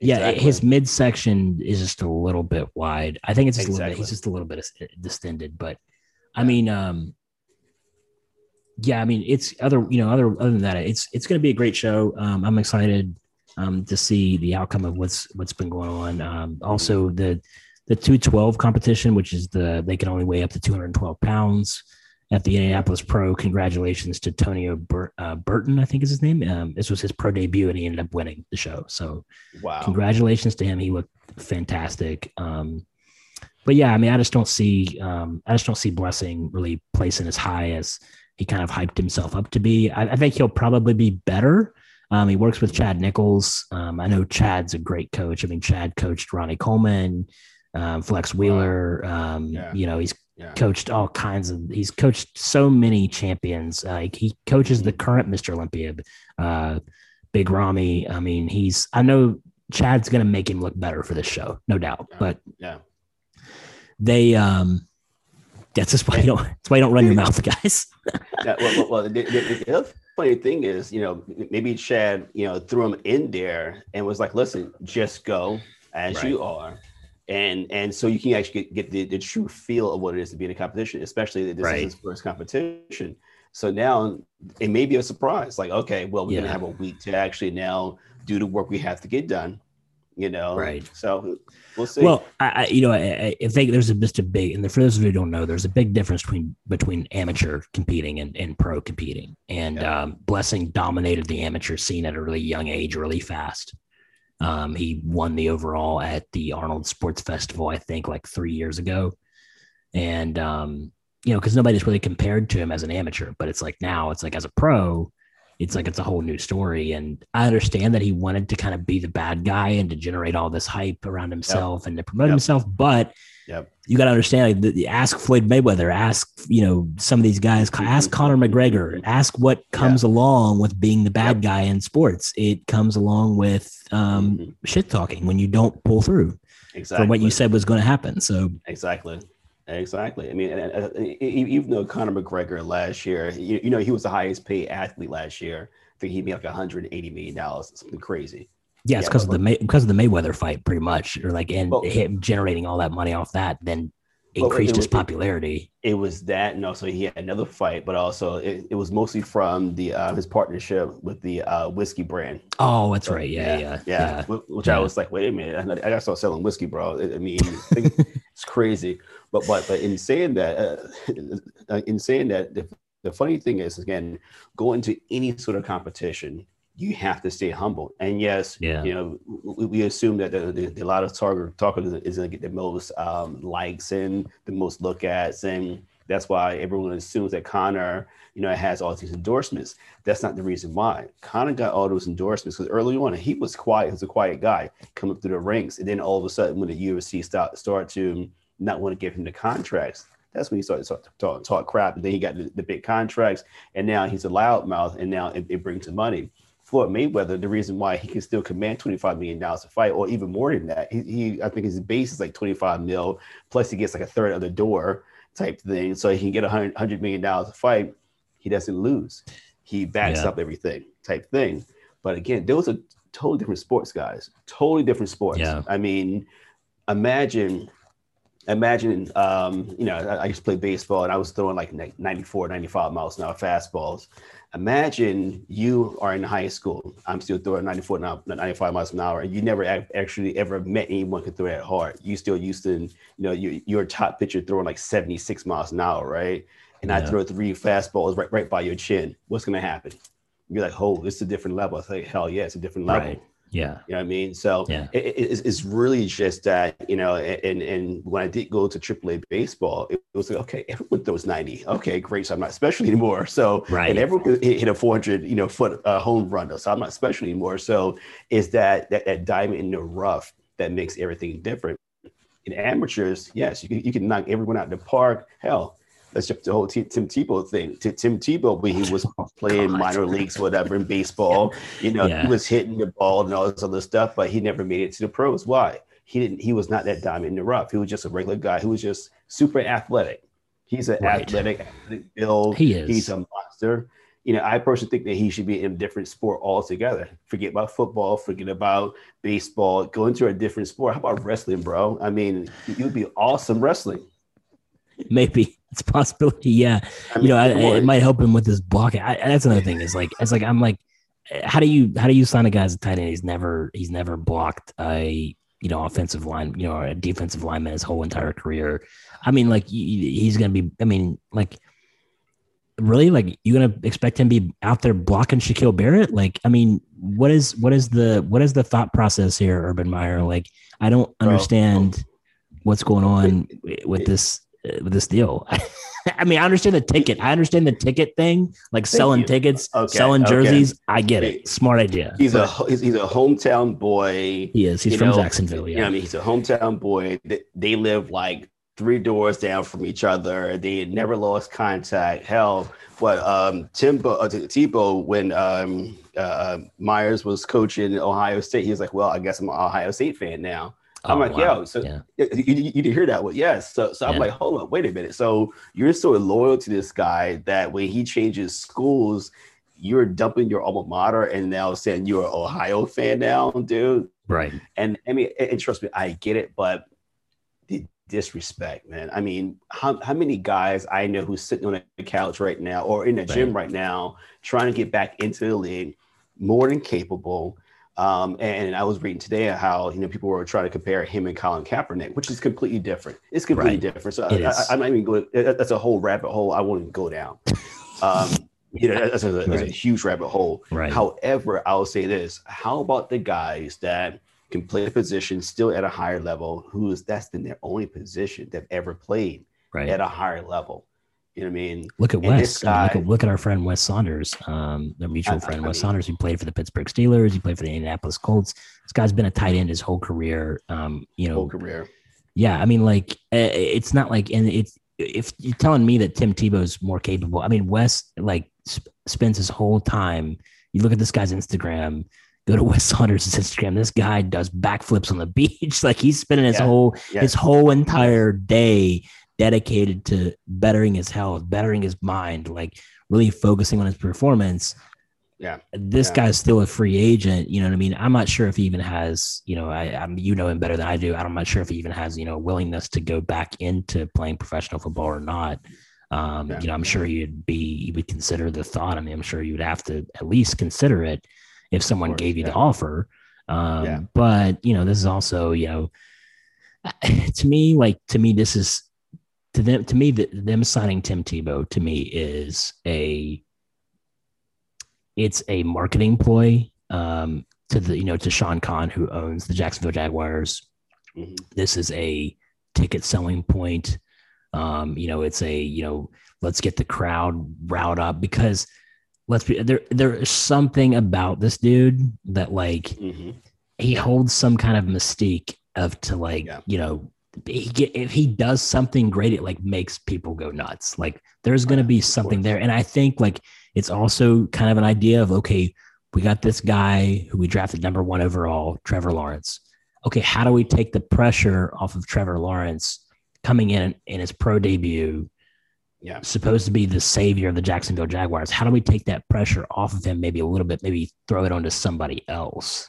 yeah.
Exactly.
His midsection is just a little bit wide. I think it's just a little bit.
Exactly.
He's just a little bit distended. But I mean, um, yeah. I mean, it's other. You know, other other than that, it's it's going to be a great show. Um, I'm excited um, to see the outcome of what's what's been going on. Um, also the the 212 competition, which is the they can only weigh up to 212 pounds at the Indianapolis Pro. Congratulations to Tonio Bur- uh, Burton, I think is his name. Um, this was his pro debut, and he ended up winning the show. So
wow.
congratulations to him. He looked fantastic. Um, but yeah, I mean, I just don't see, um, I just don't see Blessing really placing as high as he kind of hyped himself up to be. I, I think he'll probably be better. Um, he works with Chad Nichols. Um, I know Chad's a great coach. I mean, Chad coached Ronnie Coleman, um, Flex Wheeler. Um,
Yeah.
You know, he's
Yeah.
coached all kinds of he's coached so many champions like he coaches the current mr olympia uh big ramy i mean he's i know chad's gonna make him look better for this show no doubt
Yeah.
but
Yeah.
they um that's just why you don't that's why you don't run your [LAUGHS] mouth guys
Yeah, well, well, well the, the, the other funny thing is, you know, maybe Chad, you know, threw him in there and was like, "Listen, just go as you are." And and so you can actually get, get the, the true feel of what it is to be in a competition, especially that this
Right.
is his first competition. So now it may be a surprise, like, okay, well, we're
Yeah.
gonna have a week to actually now do the work we have to get done, you know.
Right.
So we'll see.
well i, I you know I, I think there's a just a big and for those of you who don't know there's a big difference between between amateur competing and, and pro competing and
Yeah.
um, blessing dominated the amateur scene at a really young age really fast um, he won the overall at the arnold sports festival i think like three years ago and um, you know because nobody's really compared to him as an amateur but it's like now it's like as a pro it's like it's a whole new story and i understand that he wanted to kind of be the bad guy and to generate all this hype around himself and to promote
Yep.
himself but
Yep.
you got to understand like, the, ask floyd mayweather ask you know some of these guys ask conor mcgregor ask what comes along with being the bad
Yep.
guy in sports it comes along with um,
Mhm.
shit talking when you don't pull through
exactly
for what you said was going to happen so
Exactly. Exactly. I mean, e- even though Conor McGregor last year, you, you know, he was the highest paid athlete last year. I think he made like 180 million dollars, something crazy.
Yeah, it's
Yeah,
because of the May, because of the Mayweather fight, pretty much, or like and
Well-
him generating all that money off that, then
Well,
increased
it-
his
it-
popularity.
It was that, and also he had another fight, but also it, it was mostly from the uh, his partnership with the uh, whiskey brand.
Oh, that's right. Yeah, yeah, yeah.
Wh- Which
Yeah.
I was like, wait a minute, I gotta I gotta start selling whiskey, bro. I I mean, [LAUGHS] it's crazy. But but but in saying that, [LAUGHS] uh, in saying that, the, the funny thing is, again, going to any sort of competition, you have to stay humble. And yes,
Yeah.
you know, we, we assume that the, the, the lot of target talkers is going to get the most um, likes and the most look at, and that's why everyone assumes that Conor, you know, has all these endorsements. That's not the reason why. Conor got all those endorsements because early on he was quiet. He was a quiet guy coming through the ranks, and then all of a sudden, when the UFC start start to not want to give him the contracts, that's when he started to talk, talk, talk crap. And then he got the, the big contracts, and now he's a loudmouth, and now it, it brings him money. Floyd Mayweather, the reason why he can still command $25 million a fight, or even more than that, he, he I think his base is like 25 mil, plus he gets like a third of the door type thing. So he can get a hundred hundred million dollars a fight. He doesn't lose. He backs
Yeah.
up everything type thing. But again, those are totally different sports, guys. Totally different sports.
Yeah.
I mean, imagine imagine, um, you know, I, I, used to play baseball and I was throwing like 94, 95 miles an hour fastballs. Imagine you are in high school. I'm still throwing 94, 95 miles an hour, and you never actually ever met anyone who could throw that hard. You still used to, you know, you, you're a top pitcher throwing like 76 miles an hour, right? And yeah. I throw three fastballs right, right by your chin. What's going to happen? You're like, oh, it's a different level. I say, hell yeah, it's a different level.
Right. Yeah.
You know what I mean? So yeah. It, it, it's really just that, you know, and, and when I did go to AAA baseball, it was like, okay, everyone throws 90. Okay, great. So I'm not special [LAUGHS] anymore. So,
right.
and everyone hit a 400, you know, foot uh, home run. So I'm not special anymore. So is that, that, that diamond in the rough that makes everything different. In amateurs, yes, you can, you can knock everyone out in the park. Hell, that's just the whole Tim Tebow thing. To Tim Tebow, when he was [LAUGHS] oh, playing God. minor leagues, whatever, in baseball, you know, yeah. he was hitting the ball and all this other stuff, but he never made it to the pros. Why? He didn't. He was not that diamond in the rough. He was just a regular guy who was just super athletic. He's an right. athletic, athletic build.
He is.
He's a monster. You know, I personally think that he should be in a different sport altogether. Forget about football. Forget about baseball. Go into a different sport. How about wrestling, bro? I mean, you'd be awesome wrestling.
Maybe it's [LAUGHS] possibility. Yeah, I mean, you know, I, it might help him with his blocking. I, that's another thing. Is like, it's like I'm like, how do you how do you sign a guy as a tight end? He's never he's never blocked a you know offensive line, you know, a defensive lineman his whole entire career. I mean, like he's gonna be. I mean, like really, like you're gonna expect him to be out there blocking Shaquil Barrett? Like, I mean, what is what is the what is the thought process here, Urban Meyer? Like, I don't understand what's going on with this with this deal. [LAUGHS] I mean, I understand the ticket. I understand the ticket thing, like Thank selling you. tickets, okay, selling jerseys. Okay. I get it. Smart idea.
He's a he's, he's, a hometown boy.
He is. He's from know, Jacksonville. Yeah.
You know I mean, he's a hometown boy. They, they live like three doors down from each other. They never lost contact. Hell, what um Timbo uh, Tebow when um uh, Myers was coaching Ohio State, he was like, "Well, I guess I'm an Ohio State fan now." I'm oh, like, wow. yo, so yeah. you, you, you, didn't hear that? Well, yes. So, so I'm yeah. like, hold up, wait a minute. So you're so loyal to this guy that when he changes schools, you're dumping your alma mater and now saying you're an Ohio fan now, dude.
Right.
And I mean, and trust me, I get it, but the disrespect, man. I mean, how, how many guys I know who's sitting on a couch right now or in a right. gym right now trying to get back into the league, more than capable um, and I was reading today how you know people were trying to compare him and Colin Kaepernick, which is completely different. It's completely right. different. So I, am not even going. That's a whole rabbit hole. I won't even go down. Um, you know, that's a, that's right. a, huge rabbit hole.
Right.
However, I'll say this: How about the guys that can play the position still at a higher level? Who's that's been their only position they've ever played
right.
at a higher level. You know what I mean?
Look at Wes. Guy, look, at, look, at, our friend Wes Saunders, um, their mutual I, friend I Wes mean, Saunders, who played for the Pittsburgh Steelers. He played for the Indianapolis Colts. This guy's been a tight end his whole career. Um, you know,
whole career.
Yeah, I mean, like it's not like, and it's if you're telling me that Tim Tebow's more capable. I mean, Wes like sp- spends his whole time. You look at this guy's Instagram. Go to [LAUGHS] Wes Saunders' Instagram. This guy does backflips on the [LAUGHS] beach. like he's spending his yeah. whole yeah. his whole entire day dedicated to bettering his health, bettering his mind, like really focusing on his performance.
Yeah.
This
yeah.
guy's still a free agent. You know what I mean? I'm not sure if he even has, you know, I, I'm, you know him better than I do. I'm not sure if he even has, you know, willingness to go back into playing professional football or not. Um, yeah. you know, I'm sure you'd be, you would consider the thought. I mean, I'm sure you would have to at least consider it if someone course, gave you yeah. the offer. Um, yeah. but you know, this is also, you know, [SIGHS] to me, like, to me, this is to them to me that them signing Tim Tebow to me is a it's a marketing ploy um, to the you know to Sean Khan who owns the Jacksonville Jaguars. Mm-hmm. This is a ticket selling point. Um, you know, it's a you know let's get the crowd riled up because let's be there. There is something about this dude that like mm-hmm. he holds some kind of mystique of to like yeah. you know he get, if he does something great, it like makes people go nuts. Like there's going to be something there. And I think like it's also kind of an idea of, okay, we got this guy who we drafted number one overall, Trevor Lawrence. Okay. How do we take the pressure off of Trevor Lawrence coming in in his pro debut?
Yeah.
Supposed to be the savior of the Jacksonville Jaguars. How do we take that pressure off of him? Maybe a little bit, maybe throw it onto somebody else.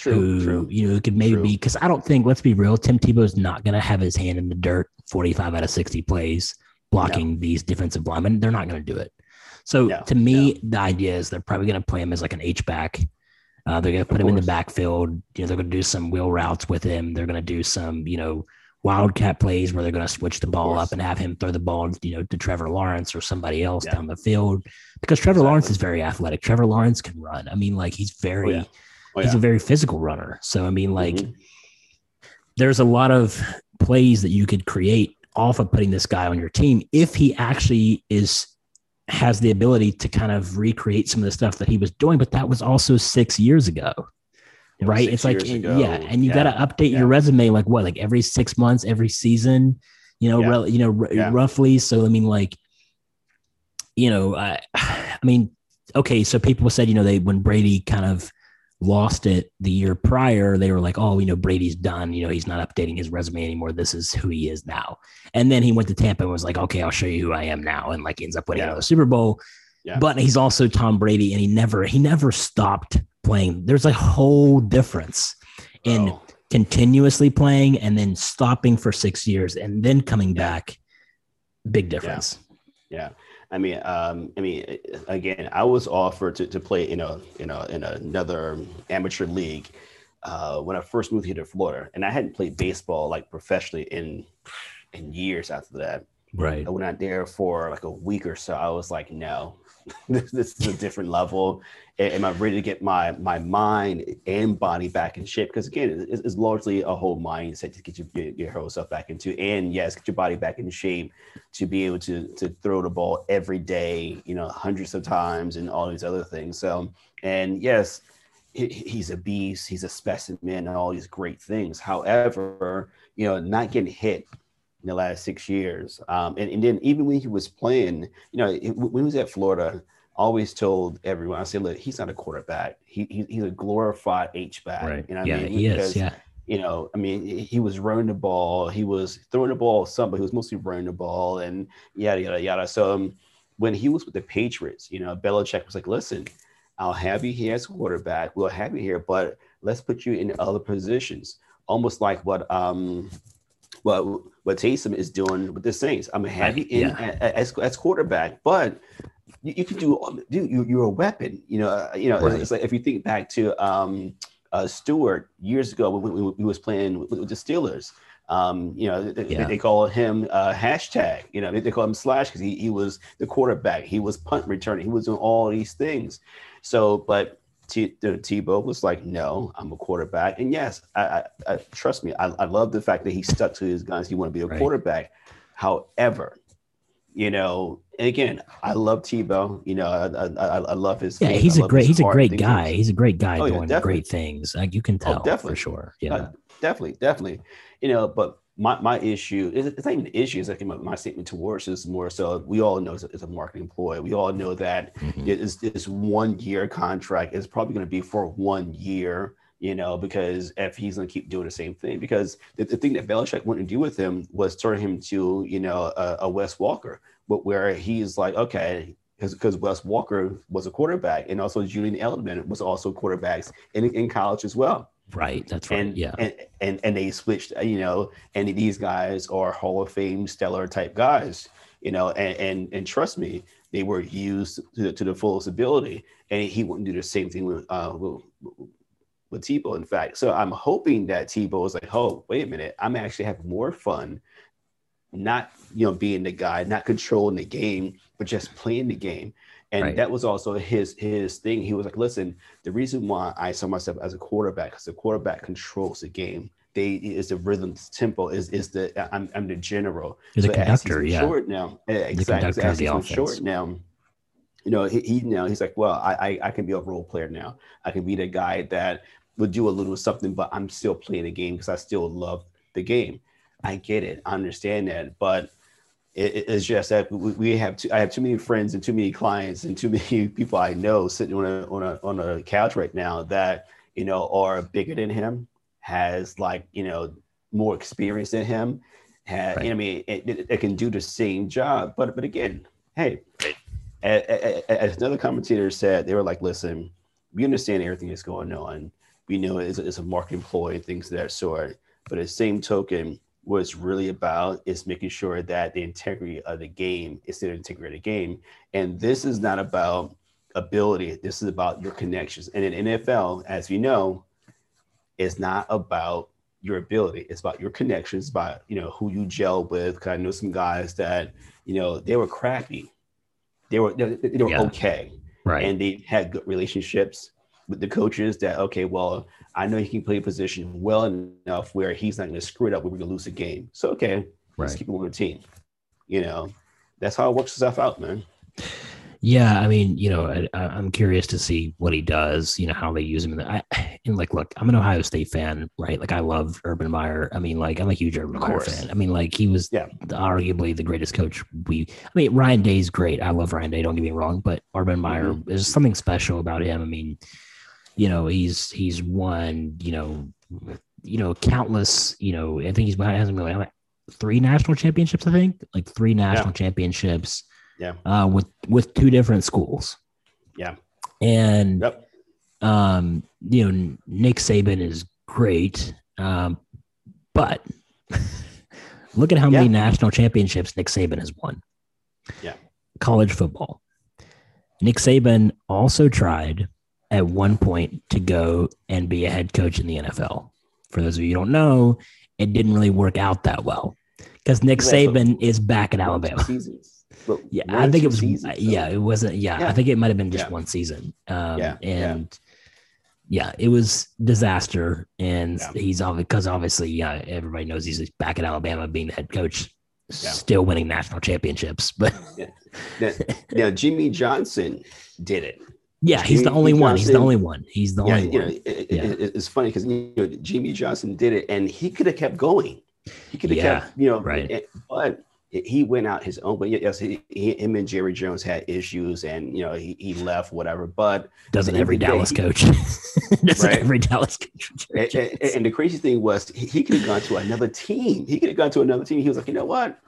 True,
who
true.
you know it could maybe because I don't think let's be real, Tim Tebow's not going to have his hand in the dirt 45 out of 60 plays blocking these defensive linemen. They're not going to do it. So
No,
to me, the idea is they're probably going to play him as like an H back. Uh, they're going to put
Of
him in the backfield. You know, they're going to do some wheel routes with him. They're going to do some, you know, wildcat plays where they're going to switch the ball up and have him throw the ball, you know, to Trevor Lawrence or somebody else
Yeah.
down the field because Trevor Lawrence is very athletic. Trevor Lawrence can run. I mean, like he's very,
yeah. Oh,
he's
yeah.
a very physical runner. So I mean, like
Mhm.
there's a lot of plays that you could create off of putting this guy on your team if he actually is has the ability to kind of recreate some of the stuff that he was doing but that was also six years ago
It
right it's like
ago.
yeah and you got to update
yeah.
your resume like what like every six months every season you know
Yeah.
rel- you know r-
Yeah.
roughly so i mean like you know i [SIGHS] i mean okay so people said you know they when brady kind of lost it the year prior they were like oh you know brady's done. You know he's not updating his resume anymore. This is who he is now. And then he went to tampa and was like okay i'll show you who i am now and like ends up winning
Yeah.
another super bowl.
Yeah.
but he's also tom brady and he never he never stopped playing. There's a whole difference in
Oh,
continuously playing and then stopping for six years and then coming back. Big difference.
Yeah, I mean, um, I mean, again, I was offered to, to play in a you know in another amateur league uh, when I first moved here to Florida, and I hadn't played baseball like professionally in in years after that.
right
I went out there for like a week or so. I was like, no, [LAUGHS] this, this is a different level. Am I ready to get my my mind and body back in shape? Because again, it's, it's largely a whole mindset to get your, your, your whole self back into, and yes, get your body back in shape to be able to to throw the ball every day, you know, hundreds of times, and all these other things. So, and yes, he, he's a beast. He's a specimen, and all these great things. However, you know, not getting hit in the last six years. Um, and, and then even when he was playing, you know, when he was at Florida, always told everyone, I said, look, he's not a quarterback. He, he he's a glorified H back.
right
You know
yeah
I mean?
he is yeah
You know, I mean, he- was running the ball. He was throwing the ball some, but he was mostly running the ball and yada, yada, yada. So um, when he was with the Patriots, you know, Belichick was like, listen, I'll have you here as quarterback. We'll have you here, but let's put you in other positions. Almost like what um what what Taysom is doing with the Saints. I'm gonna have you in
Yeah.
as, as quarterback, but you, you can do dude, you, you're a weapon. You know, uh, you know, it's-
Right.
it's like if you think back to um uh Stewart years ago when, when he was playing with, with the Steelers. Um, you know, they,
Yeah.
they call him uh, hashtag. You know, they, they call him slash because he, he was the quarterback. He was punt returning. He was doing all these things. So, but T, Tebow was like, no, I'm a quarterback. And yes, I, I, I trust me. I, I love the fact that he stuck to his guns. He wanted to be a
Right.
quarterback. However, you know, again, I love Tebow. You know, I, I, I love his.
yeah
faith.
he's
I
a great he's a great guy he's a great guy
Oh, yeah,
doing
definitely.
great things like you can tell for
definitely.
sure yeah
Uh, definitely, definitely. You know, but my, my issue is it's not even an issue. It's like my, my statement towards is more so we all know it's a, it's a marketing ploy. We all know that
Mhm.
it is this one year contract is probably going to be for one year. You know, because if he's going to keep doing the same thing, because the, the thing that Belichick wanted to do with him was turn him to you know a, a Wes Welker, but where he's like, okay, because Wes Welker was a quarterback, and also Julian Edelman was also quarterbacks in, in college as well.
Right that's right
and,
yeah.
and and and they switched you know and these guys are hall of fame stellar type guys you know and and, and trust me they were used to, the- to the fullest ability and he wouldn't do the same thing with uh with, with Tebow in fact so I'm hoping that Tebow is like oh wait a minute I'm actually having more fun not you know being the guy not controlling the game but just playing the game and
Right.
that was also his his thing he was like listen the reason why I saw myself as a quarterback because the quarterback controls the game. They is the rhythm, tempo is is the I'm I'm the general.
You're the
as he's
conductor, yeah.
Short now, eh, exactly. as
the
he's short now. You know, he, he now he's like, well, I, I I can be a role player now. I can be the guy that would do a little something, but I'm still playing the game because I still love the game. I get it, I understand that, but it, it- it's just that we, have too, I have too many friends and too many clients and too [LAUGHS] many people I know sitting on a on a on a couch right now that you know are bigger than him, has like you know more experience than him, had
Right.
you know, I mean it, it, it can do the same job, but but again, hey, as another commentator said, they were like, listen, we understand everything that's going on. We know it's, it's a marketing ploy and things of that sort. But at the same token, what it's really about is making sure that the integrity of the game is the integrity of the game. And this is not about ability. This is about your connections. And in NFL, as you know, it's not about your ability. It's about your connections, about you know who you gel with. Cause I know some guys that you know they were crappy, they were they, they were yeah. okay,
right,
and they had good relationships with the coaches. That okay, well, I know he can play a position well enough where he's not going to screw it up. We're going to lose a game. So okay, right. let's keep him on the team. You know, that's how it works itself out, man.
Yeah, I mean, you know, I, am curious to see what he does. You know, how they use him. The, I, [SIGHS] and like, look, I'm an Ohio State fan, right? Like, I love Urban Meyer. I mean, like, I'm a huge Urban Meyer fan. I mean, like, he was yeah. arguably the greatest coach. We, I mean, Ryan Day's great. I love Ryan Day. Don't get me wrong, but Urban Meyer, mm-hmm. there's something special about him. I mean, you know, he's he's won, you know, you know, countless. You know, I think he's behind hasn't really like three national championships. I think like three national yeah. championships
yeah.
Uh, with with two different schools.
Yeah.
And
yep.
um, you know, Nick Saban is great. Um, but [LAUGHS] look at how yeah. many national championships Nick Saban has won.
Yeah.
College football. Nick Saban also tried at one point to go and be a head coach in the NFL. For those of you who don't know, it didn't really work out that well because Nick Saban is back in Alabama. Seasons. [LAUGHS] Yeah, I think it was. Seasons, yeah, it wasn't. Yeah, yeah, I think it might have been just yeah. one season. Um, yeah, and yeah. it was disaster. And he's obviously because obviously, yeah, everybody knows he's back in Alabama being the head coach, still winning national championships. But
now, Jimmy Johnson did it.
Yeah, he's the only one. He's the only one. He's the only
you know, one. It, yeah. It, it's funny because you know Jimmy Johnson did it, and he could have kept going. He could have yeah, kept, you know,
right.
But he went out his own way. Yes, he, he, him and Jerry Jones had issues, and you know he, he left whatever. But
doesn't every Dallas coach? [LAUGHS] doesn't right? every Dallas coach?
And, and, and, the crazy thing was he, he could have gone to another team. He could have gone to another team. He was like, you know what?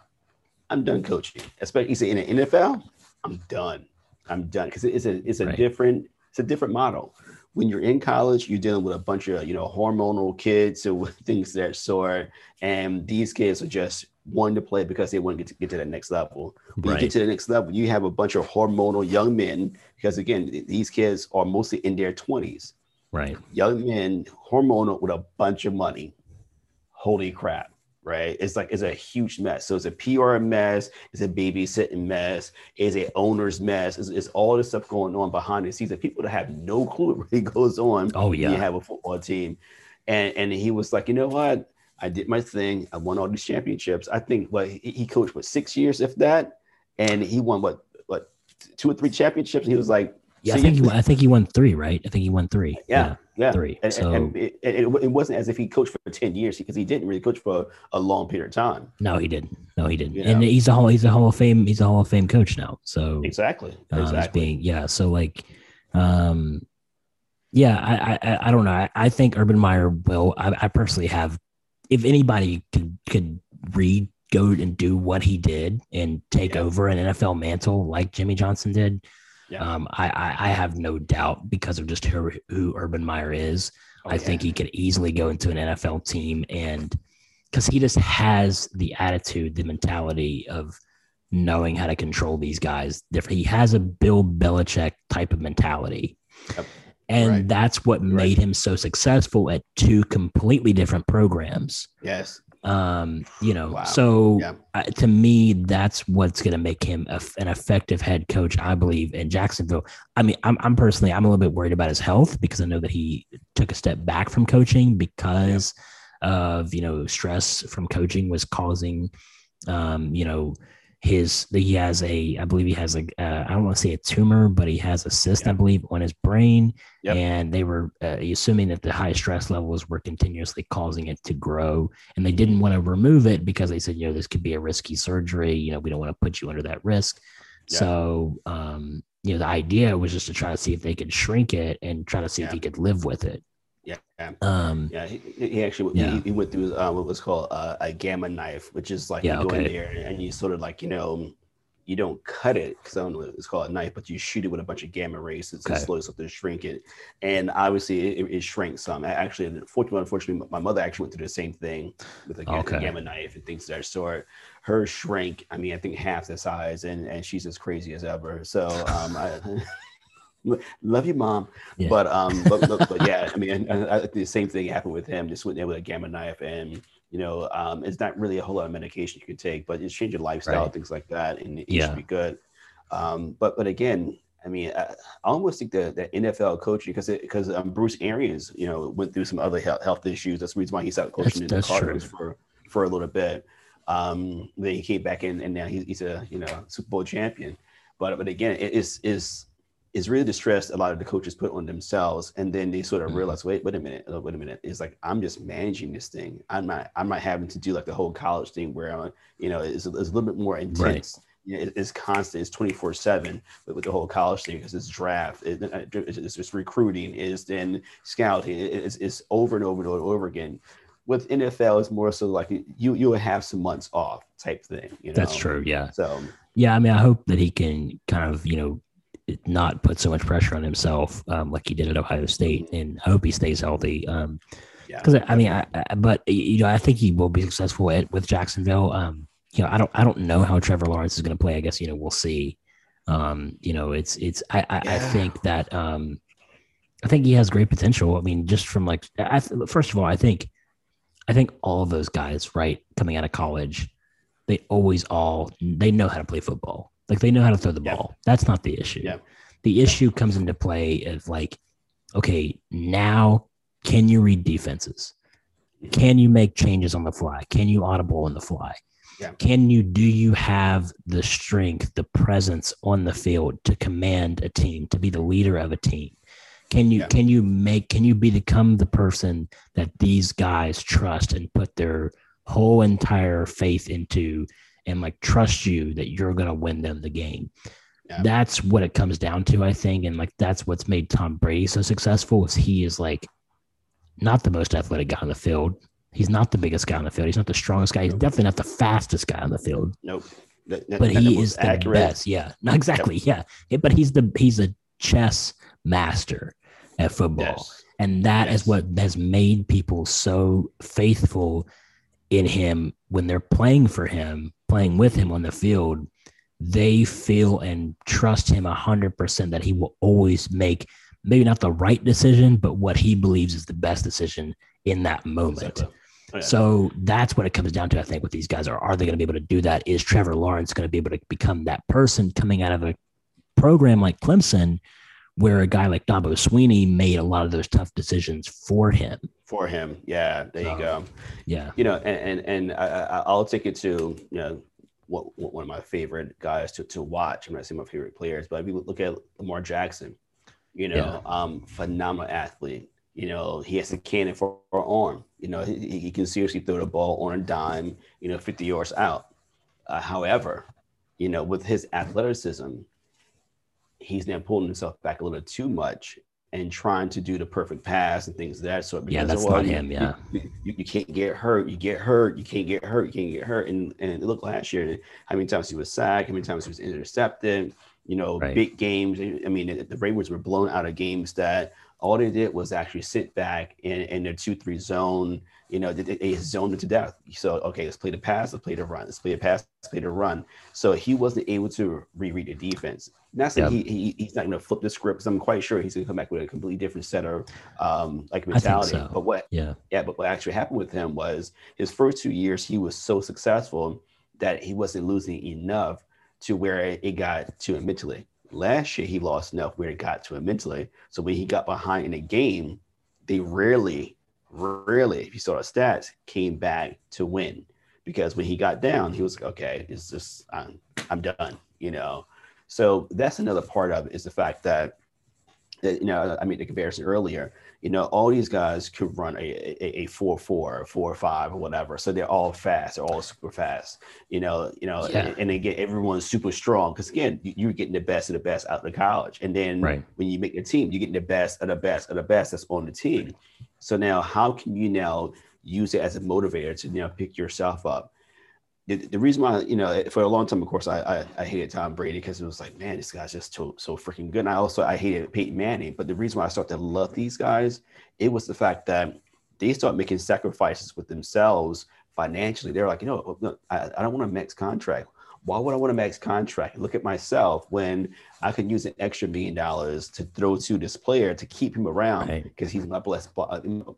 I'm done coaching. Especially he said in the NFL, I'm done. I'm done because it's a it's a right. different it's a different model. When you're in college, you're dealing with a bunch of you know hormonal kids and [LAUGHS] things that sort, and these kids are just wanting to play because they want to get to, get to that next level. When right. you get to the next level, you have a bunch of hormonal young men because again, these kids are mostly in their 20s.
Right.
Young men, hormonal with a bunch of money. Holy crap. Right. It's like it's a huge mess. So it's a PR mess, it's a babysitting mess, it's a owner's mess, it's, it's all this stuff going on behind the scenes that people that have no [LAUGHS] clue what really goes on.
Oh, yeah.
You have a football team. And and he was like, you know what? I did my thing. I won all these championships. I think what well, he coached for six years, if that, and he won what what two or three championships. he was like,
yeah, I think he, I think he won three, right? I think he won three.
Yeah, yeah,
yeah. three.
And,
so
and it, it, it, wasn't as if he coached for ten years because he didn't really coach for a long period of time.
No, he didn't. No, he didn't. You and know? he's a hall he's a Hall of Fame he's a Hall of Fame coach now. So
exactly,
uh,
exactly.
Being, yeah. So like, um, yeah, I I, I don't know. I, I think Urban Meyer will. I, I personally have if anybody could could read go and do what he did and take yeah. over an NFL mantle like Jimmy Johnson did, yeah. um, I, I, I have no doubt because of just who, who Urban Meyer is. Oh, I yeah. think he could easily go into an NFL team and because he just has the attitude, the mentality of knowing how to control these guys. He has a Bill Belichick type of mentality. Yep. And right. that's what made right. him so successful at two completely different programs.
Yes.
Um, you know, wow. so yeah. uh, to me, that's what's going to make him a, an effective head coach, I believe, in Jacksonville. I mean, I'm, I'm personally, I'm a little bit worried about his health because I know that he took a step back from coaching because yeah. of, you know, stress from coaching was causing, um, you know, his he has a I believe he has a uh, I don't want to say a tumor, but he has a cyst I believe on his brain, yep. and they were uh, assuming that the high stress levels were continuously causing it to grow, and they didn't want to remove it because they said you know this could be a risky surgery, you know we don't want to put you under that risk, so um, you know the idea was just to try to see if they could shrink it and try to see if he could live with it.
Yeah.
Um,
yeah. He, he actually yeah. He, he, went through uh, what was called uh, a gamma knife, which is like
yeah,
you go
okay.
in there and you sort of like you know you don't cut it because I don't know it's called a knife, but you shoot it with a bunch of gamma rays to okay. slow something to shrink it. And obviously it, it, shrank some. Actually, unfortunately, unfortunately, my mother actually went through the same thing with a, okay. gamma knife and things of that sort. Her shrank, I mean, I think half the size, and and she's as crazy as ever. So um, I. [LAUGHS] love you, mom. Yeah. But um, but, but, but, [LAUGHS] yeah, I mean, I, I, the same thing happened with him. Just went there with a gamma knife, and you know, um, it's not really a whole lot of medication you can take, but it's changing lifestyle, right. things like that, and it yeah. should be good. Um, but but again, I mean, I, I almost think that the NFL coaching because because um, Bruce Arians, you know, went through some other health, health issues. That's the reason why he started coaching that's, in the Cardinals for for a little bit. Um, then he came back in, and now he's, he's a you know Super Bowl champion. But but again, it is is is really the stress a lot of the coaches put on themselves and then they sort of mm-hmm. realize wait wait a minute uh, wait a minute it's like i'm just managing this thing i'm not i'm not having to do like the whole college thing where uh, you know it's, it's a little bit more intense right. you know, it, it's constant it's 24 7 but with the whole college thing because it's draft it, it's just recruiting is then scouting it's, it's over and over and over again with NFL, it's more so like you you will have some months off type thing. You know?
That's true. Yeah.
So
yeah, I mean, I hope that he can kind of you know not put so much pressure on himself um, like he did at Ohio State. And I hope he stays healthy. Um, because I mean, I, I, but you know, I think he will be successful at, with Jacksonville. Um, you know, I don't, I don't know how Trevor Lawrence is going to play. I guess you know we'll see. Um, you know, it's, it's. I, I, yeah. I think that, um, I think he has great potential. I mean, just from like, I, first of all, I think, I think all of those guys, right, coming out of college, they always all they know how to play football. Like they know how to throw the ball. That's not the issue. Yeah. The issue comes into play of like, okay, now can you read defenses? Can you make changes on the fly? Can you audible on the fly? Yeah. Can you do you have the strength, the presence on the field to command a team, to be the leader of a team? Can you yeah. can you make can you become the person that these guys trust and put their whole entire faith into and like trust you that you're going to win them the game. Yeah. That's what it comes down to, I think. And like that's what's made Tom Brady so successful is he is like not the most athletic guy on the field. He's not the biggest guy on the field. He's not the strongest guy. He's definitely not the fastest guy on the field.
Nope.
That, that, but he is the accurate. best. Yeah. Not exactly. Yep. Yeah. But he's the he's a chess master at football. Yes. And that yes. is what has made people so faithful in him when they're playing for him playing with him on the field, they feel and trust him 100% that he will always make maybe not the right decision, but what he believes is the best decision in that moment. Exactly. Oh, yeah. So that's what it comes down to, I think, with these guys are are they going to be able to do that? Is Trevor Lawrence going to be able to become that person coming out of a program like Clemson, where a guy like Dabo Swinney made a lot of those tough decisions for him?
For him. Yeah, there you go.
Yeah,
you know, and and, and I, will take it to you know what, what, one of my favorite guys to, to watch. I'm not saying my favorite players, but if you look at Lamar Jackson, you know, yeah. um, phenomenal athlete. You know, he has a cannon for an arm. You know, he, he can seriously throw the ball on a dime. You know, 50 yards out. Uh, however, you know, with his athleticism, he's now pulling himself back a little too much and trying to do the perfect pass and things of that sort.
Because, yeah, that's well, not you, him. Yeah,
you, you, you, can't get hurt. You get hurt. You can't get hurt. You can't get hurt. And and look last year, how many times he was sacked, how many times he was intercepted. You know, right. big games. I mean, the, the Ravens were blown out of games that all they did was actually sit back in, in their two three zone. You know, they, they zoned it to death. So okay, let's play the pass. Let's play the run. Let's play the pass. Let's play the run. So he wasn't able to reread the defense. Not saying yep. he, he, he's not going to flip the script because I'm quite sure he's going to come back with a completely different set of um, like mentality. So. But what
yeah
yeah but what actually happened with him was his first two years he was so successful that he wasn't losing enough to where it got to him mentally. Last year he lost enough where it got to him mentally. So when he got behind in a game, they rarely, rarely, if you saw the stats, came back to win. Because when he got down, he was like, okay, it's just I'm, I'm done, you know. So that's another part of it is the fact that, that you know, I made the comparison earlier. You know, all these guys could run a, a, a four four, or four five, or whatever. So they're all fast. They're all super fast. You know, you know, yeah. and, and, they get everyone super strong because again, you, are getting the best of the best out of the college, and then
right.
when you make the team, you're getting the best of the best of the best that's on the team. So now, how can you now use it as a motivator to you now pick yourself up? the, the reason why you know for a long time, of course, I I, I hated Tom Brady because it was like, man, this guy's just so so freaking good. And I also I hated Peyton Manning, but the reason why I started to love these guys, it was the fact that they start making sacrifices with themselves financially. They're like, you know, no, I, I don't want a max contract. Why would I want a max contract? Look at myself when I could use an extra million dollars to throw to this player to keep him around because right. he's my best,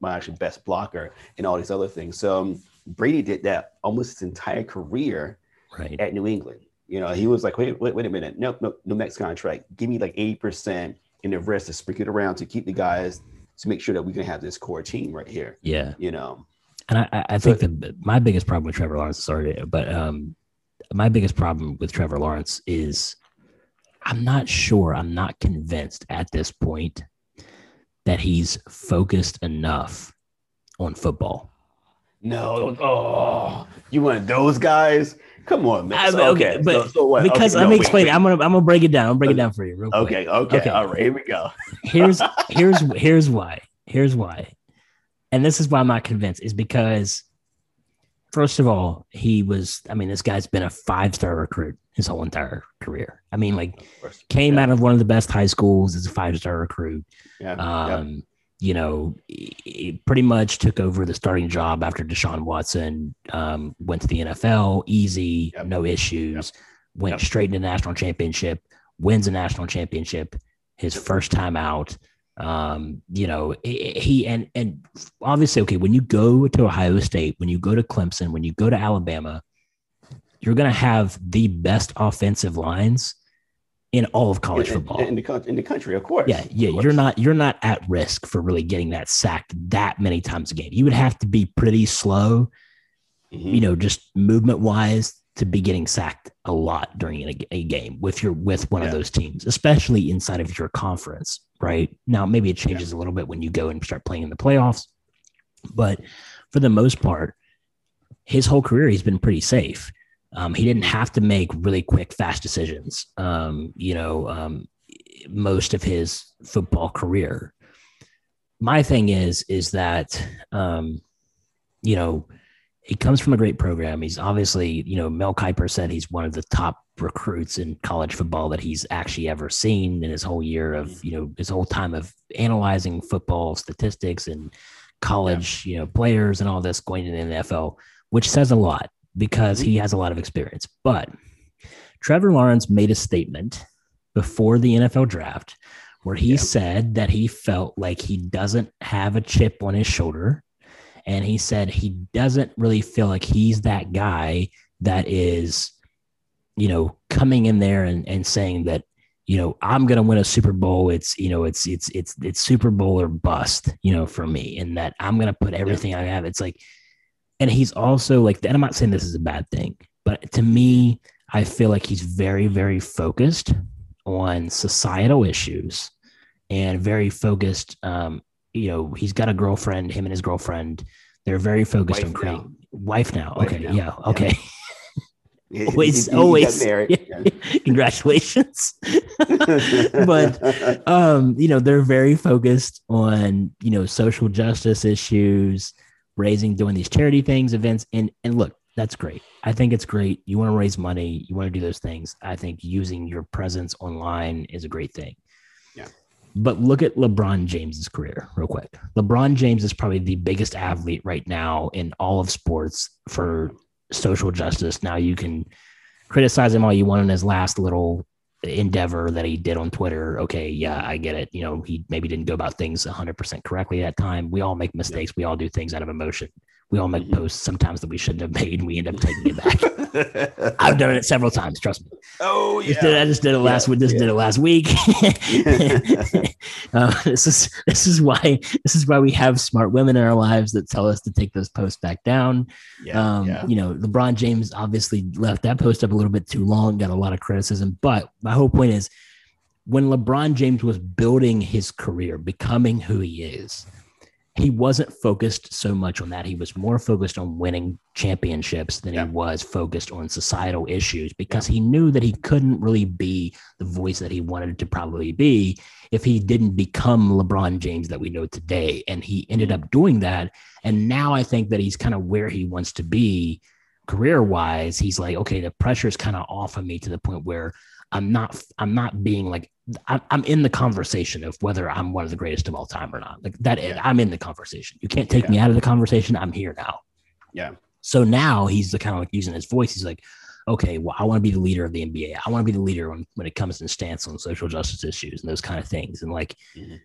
my actually best blocker and all these other things. So um, Brady did that almost his entire career right. at New England. You know, he was like, wait, wait, wait a minute, no, no, no max contract. Give me like eighty percent in the rest to sprinkle it around to keep the guys to make sure that we can have this core team right here.
Yeah,
you know.
And I, I think that my biggest problem with Trevor Lawrence, sorry, but um, my biggest problem with Trevor Lawrence is I'm not sure, I'm not convinced at this point that he's focused enough on football.
No, oh, you want those guys? Come on, man. So,
okay, but so, so because okay, let no, me explain. Wait, wait. I'm gonna I'm gonna break it down. I'm break it down for you.
okay, okay, okay, all right. Here we go.
here's [LAUGHS] here's here's why. Here's why, and this is why I'm not convinced. Is because first of all, he was. I mean, this guy's been a five star recruit his whole entire career. I mean, like came yeah. out of one of the best high schools as a five star recruit. Yeah. Um, yeah you know, he pretty much took over the starting job after Deshaun Watson um, went to the NFL, easy, yep. no issues, yep. went yep. straight into the national championship, wins a national championship, his first time out. Um, you know, he and and obviously, okay, when you go to Ohio State, when you go to Clemson, when you go to Alabama, you're going to have the best offensive lines in all of college
in,
football
in, the in the country, of course.
Yeah, yeah,
course.
you're not you're not at risk for really getting that sacked that many times a game. You would have to be pretty slow, mm-hmm. you know, just movement wise to be getting sacked a lot during a, a game with your with one yeah. of those teams, especially inside of your conference. Right now, maybe it changes yeah. a little bit when you go and start playing in the playoffs, but for the most part, his whole career he's been pretty safe. Um, he didn't have to make really quick, fast decisions. Um, you know, um, most of his football career. My thing is, is that, um, you know, he comes from a great program. He's obviously, you know, Mel Kiper said he's one of the top recruits in college football that he's actually ever seen in his whole year of, mm-hmm. you know, his whole time of analyzing football statistics and college, yeah. you know, players and all this going to the NFL, which says a lot because he mm-hmm. has a lot of experience. But Trevor Lawrence made a statement before the NFL draft where he said that he felt like he doesn't have a chip on his shoulder. And he said he doesn't really feel like he's that guy that is, you know, coming in there and, and saying that, you know, I'm gonna win a Super Bowl. It's, you know, it's it's it's it's Super Bowl or bust, you know, for me. And that I'm gonna put everything yeah. I have. It's like and he's also like, and I'm not saying this is a bad thing, but to me, I feel like he's very, very focused on societal issues and very focused. Um, you know, he's got a girlfriend, him and his girlfriend, they're very focused wife on creating now. wife now. Wife okay. Now. Yeah. Okay. Yeah. [LAUGHS] [LAUGHS] always, he, always. [LAUGHS] Congratulations. but, um, you know, they're very focused on, you know, social justice issues, raising, doing these charity things, events. And and look, that's great. I think it's great. You want to raise money, you want to do those things. I think using your presence online is a great thing. But look at LeBron James's career real quick. LeBron James is probably the biggest athlete right now in all of sports for social justice. Now you can criticize him all you want in his last little endeavor that he did on Twitter. Okay, yeah, I get it. You know, he maybe didn't go about things 100% correctly at that time. We all make mistakes. We all do things out of emotion. We all make posts sometimes that we shouldn't have made, and we end up taking it back. [LAUGHS] I've done it several times. Trust me.
Oh yeah,
just did, I just did it last. Yeah, just yeah. did it last week. [LAUGHS] [LAUGHS] uh, this is this is why this is why we have smart women in our lives that tell us to take those posts back down. Yeah, um, yeah. You know, LeBron James obviously left that post up a little bit too long, got a lot of criticism. But my whole point is, when LeBron James was building his career, becoming who he is he wasn't focused so much on that. He was more focused on winning championships than yeah. he was focused on societal issues because yeah. he knew that he couldn't really be the voice that he wanted to probably be if he didn't become LeBron James that we know today. And he ended up doing that. And now I think that he's kind of where he wants to be career wise, he's like, okay, the pressure is kind of off of me to the point where I'm not, I'm not being like, I'm in the conversation of whether I'm one of the greatest of all time or not. Like that, yeah. I'm in the conversation. You can't take yeah. me out of the conversation. I'm here now.
Yeah.
So now he's the kind of like using his voice. He's like, okay, well, I want to be the leader of the NBA. I want to be the leader when, when it comes to stance on social justice issues and those kind of things. And like, mm-hmm.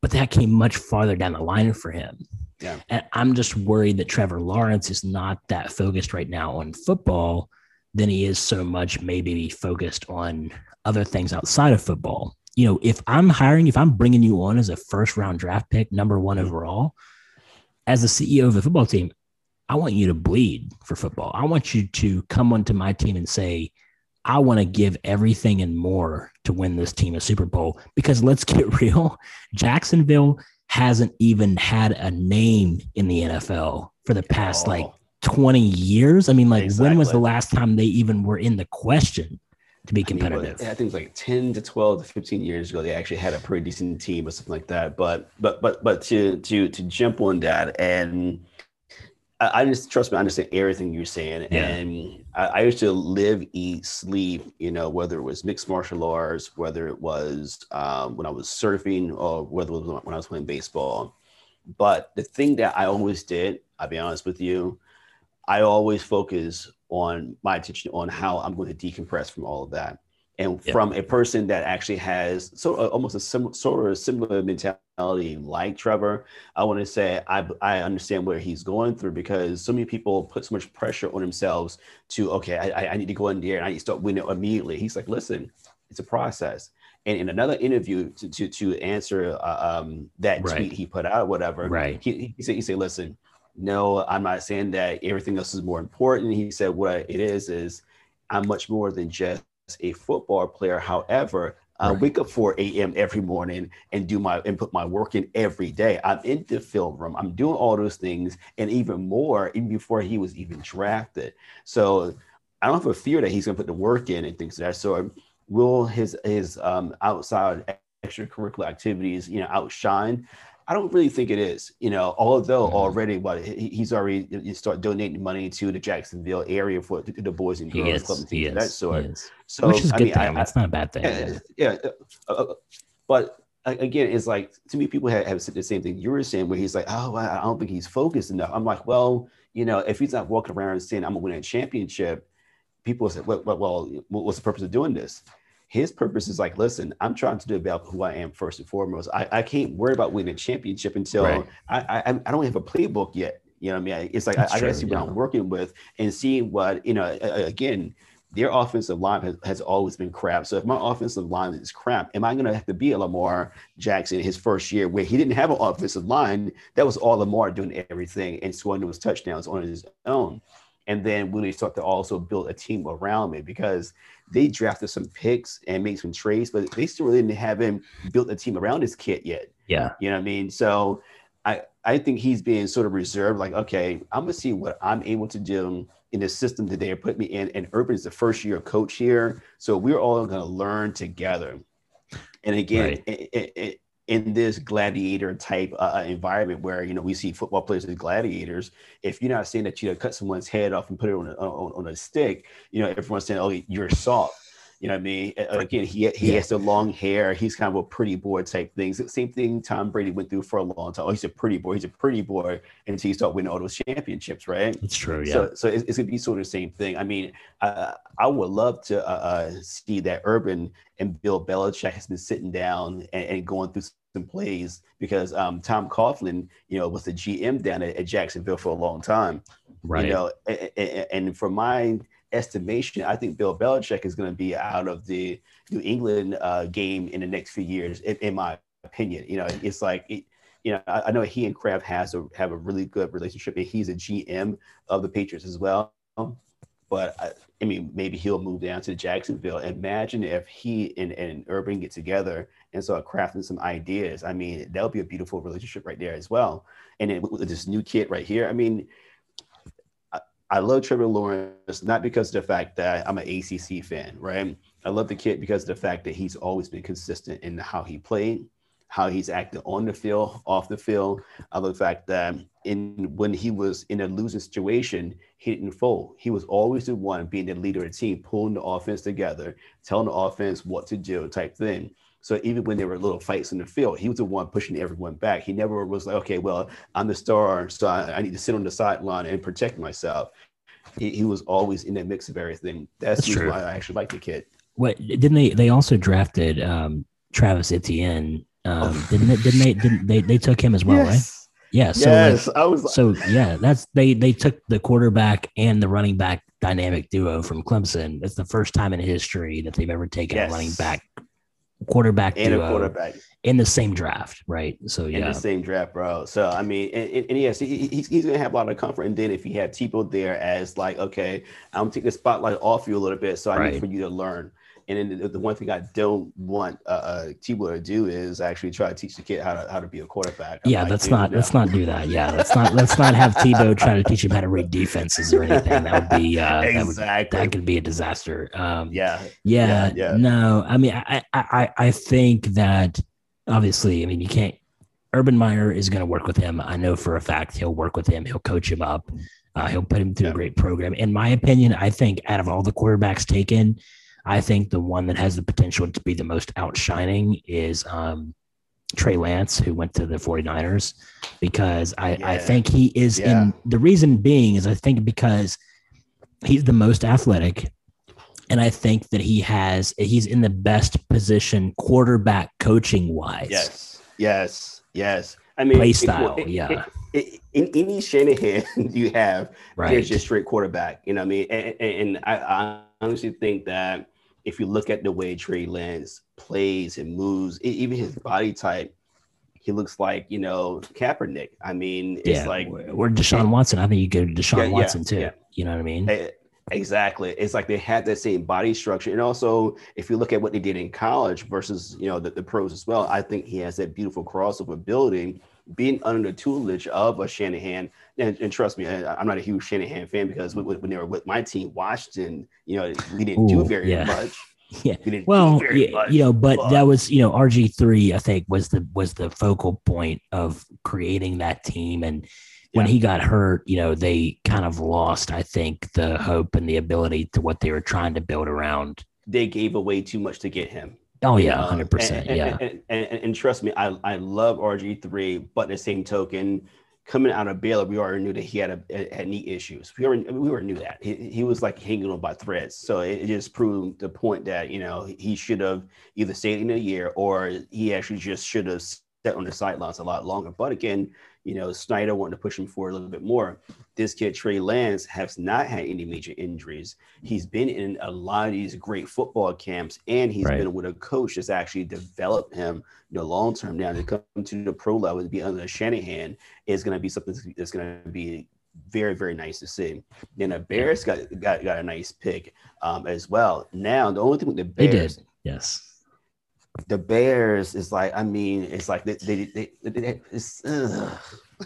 but that came much farther down the line for him.
Yeah.
And I'm just worried that Trevor Lawrence is not that focused right now on football than he is so much maybe focused on other things outside of football. You know, if I'm hiring, if I'm bringing you on as a first round draft pick, number one mm-hmm. overall, as the CEO of the football team, I want you to bleed for football. I want you to come onto my team and say, I want to give everything and more to win this team a Super Bowl. Because let's get [LAUGHS] real, Jacksonville hasn't even had a name in the NFL for the past oh. like 20 years. I mean, like, exactly. when was the last time they even were in the question to be competitive?
I, mean, I think it was like 10 to 12 to 15 years ago, they actually had a pretty decent team or something like that. But, but, but, but to, to, to jump on that and, I, just trust me, I understand everything you're saying. Yeah. And I, I, used to live, eat, sleep, you know, whether it was mixed martial arts, whether it was um, when I was surfing or whether it was when I was playing baseball. But the thing that I always did, I'll be honest with you, I always focus on my attention on how I'm going to decompress from all of that and yeah. from a person that actually has so uh, almost a sim- sort of similar mentality like Trevor, I want to say I I understand where he's going through because so many people put so much pressure on themselves to okay I I need to go in there and I need to start winning immediately. He's like, listen, it's a process. And in another interview to to, to answer uh, um, that right. tweet he put out, whatever,
right?
He, he said he said, listen, no, I'm not saying that everything else is more important. He said what it is is I'm much more than just a football player. However, I wake up 4 a.m. every morning and do my and put my work in every day. I'm in the film room. I'm doing all those things and even more, even before he was even drafted. So I don't have a fear that he's gonna put the work in and things like that. So will his his um, outside extracurricular activities, you know, outshine? I don't really think it is. You know, although already what he's already you start donating money to the Jacksonville area for the, Boys and Girls Club and things of that sort.
So which is I good mean, thing. I, That's not a bad thing.
Yeah, yeah. Uh, uh, but again, it's like to me, people have, have said the same thing you were saying, where he's like, "Oh, I don't think he's focused enough." I'm like, well, you know, if he's not walking around saying, "I'm gonna win a championship," people say, "Well, well, what's the purpose of doing this?" His purpose is like, listen, I'm trying to develop who I am first and foremost. I, I can't worry about winning a championship until right. I, I I don't have a playbook yet. You know what I mean? It's like I, I, gotta see what yeah. I'm working with and see what you know. Again, their offensive line has, has always been crap. So if my offensive line is crap, am I going to have to be a Lamar Jackson his first year where he didn't have an offensive line? That was all Lamar doing everything and scoring those touchdowns on his own. And then when they start to also build a team around me because they drafted some picks and made some trades, but they still really didn't have him built a team around his kit yet.
Yeah.
You know what I mean? So I, I think he's being sort of reserved, like, okay, I'm gonna see what I'm able to do in the system that they put me in. And Urban is the first year coach here. So we're all gonna learn together. And again, right. it, it, it, in this gladiator type uh, uh, environment where you know we see football players as gladiators if you're not saying that you know cut someone's head off and put it on a, on, on a stick you know everyone's saying oh you're soft you know what I mean? Again, he he has the long hair. He's kind of a pretty boy type thing. Same thing Tom Brady went through for a long time. Oh, he's a pretty boy. He's a pretty boy until he start winning all those championships, right?
It's true. Yeah.
So, so it's, it's, gonna be sort of the same thing. I mean, uh, I would love to uh, uh, see that Urban and Bill Belichick has been sitting down and, and going through some plays because um, Tom Coughlin, you know, was the GM down at, at, Jacksonville for a long time.
Right.
You know, and, and, and for my estimation, I think Bill Belichick is going to be out of the New England uh, game in the next few years, in, in my opinion. You know, it's like, it, you know, I, I, know he and Kraft has a, have a really good relationship, and he's a GM of the Patriots as well. But I, I mean, maybe he'll move down to Jacksonville. Imagine if he and, and Urban get together and start crafting some ideas. I mean, that would be a beautiful relationship right there as well. And then with this new kid right here, I mean, I love Trevor Lawrence not because of the fact that I'm an ACC fan, right? I love the kid because of the fact that he's always been consistent in how he played, how he's acted on the field, off the field. I love the fact that in when he was in a losing situation, he didn't fold. He was always the one being the leader of the team, pulling the offense together, telling the offense what to do, type thing. So even when there were little fights in the field, he was the one pushing everyone back. He never was like, okay, well, I'm the star, so I, I need to sit on the sideline and protect myself. He, he, was always in that mix of everything. That's, That's why I actually like the kid.
What didn't they? They also drafted um, Travis Etienne. Um, oh. didn't they? Didn't they? Didn't they? They took him as well, yes. right? Yeah. So yes, like, I was. So yeah, that's they. They took the quarterback and the running back dynamic duo from Clemson. It's the first time in history that they've ever taken yes. a running back quarterback
and duo a quarterback
in the same draft, right? So yeah, in
the same draft, bro. So I mean, and, and yes, he, he's, he's gonna have a lot of comfort. And then if he had Tebow there as like, okay, I'm taking the spotlight off you a little bit, so I right. need for you to learn. And then the, one thing I don't want uh, uh, Tebow to do is actually try to teach the kid how to how to be a quarterback.
I'm yeah, like, let's not let's not do that. Yeah, let's not let's not have Tebow try to teach him how to read defenses or anything. That would be uh, exactly that, would, that could be a disaster. Um,
yeah.
yeah, yeah, No, I mean, I I I think that obviously, I mean, you can't. Urban Meyer is going to work with him. I know for a fact he'll work with him. He'll coach him up. Uh, he'll put him through yeah. a great program. In my opinion, I think out of all the quarterbacks taken, I think the one that has the potential to be the most outshining is um, Trey Lance, who went to the 49ers, because I, yeah. I think he is yeah. in the reason being is I think because he's the most athletic. And I think that he has, he's in the best position quarterback coaching wise.
Yes. Yes. Yes. I mean,
play style. It, it, yeah.
It, in any Shanahan [LAUGHS] you have, right. there's just straight quarterback. You know what I mean? And, and I, I honestly think that if you look at the way Trey Lance plays and moves, even his body type, he looks like you know Kaepernick. I mean, it's
yeah,
like
or Deshaun Watson. I think you go to Deshaun yeah, Watson too. Yeah. You know what I mean?
Eh, exactly. It's like they had that same body structure. And also, if you look at what they did in college versus, you know, the, the pros as well, I think he has that beautiful crossover ability being under the tutelage of a Shanahan, and, and trust me, I, am not a huge Shanahan fan because when, when, they were with my team, Washington, you know, we didn't Ooh, do very yeah. much. [LAUGHS]
Yeah. We well, yeah, much, you know, but, but, that was, you know, RG three, I think, was the was the focal point of creating that team. And when yeah. he got hurt, you know, they kind of lost, I think, the hope and the ability to what they were trying to build around.
They gave away too much to get him.
Oh yeah, hundred percent. Yeah,
and, and, and, and, trust me, I I love RG three, but the same token, coming out of Baylor, we already knew that he had a, had knee issues. We already we already knew that he, he was like hanging on by threads. So it, it just proved the point that you know he should have either stayed in a year or he actually just should have sat on the sidelines a lot longer. But again, you know, Snyder wanted to push him forward a little bit more. This kid, Trey Lance, has not had any major injuries. He's been in a lot of these great football camps, and he's right. been with a coach that's actually developed him, you know, long term. Now to come to the pro level and be under Shanahan is going to be something that's going to be very very nice to see. Then the Bears got got, got a nice pick um, as well. Now the only thing with the Bears,
yes
the Bears is like, I mean, it's like they, they, they, they it's, I'm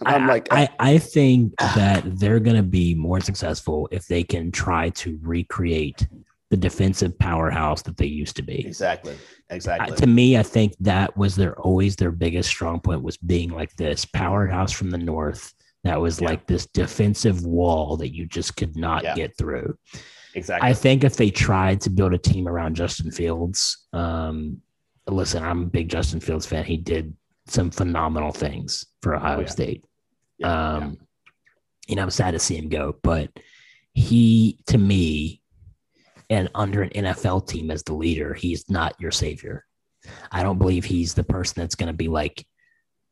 I,
like,
I, I think [SIGHS] that they're going to be more successful if they can try to recreate the defensive powerhouse that they used to be.
Exactly. Exactly.
Uh, to me, I think that was their always their biggest strong point was being like this powerhouse from the north that was yeah. like this defensive wall that you just could not yeah. get through.
Exactly.
I think if they tried to build a team around Justin Fields, um, listen, I'm a big Justin Fields fan. He did some phenomenal things for Ohio oh, yeah. State. Yeah, um, yeah. You know, I'm sad to see him go, but he, to me, and under an NFL team as the leader, he's not your savior. I don't believe he's the person that's going to be like,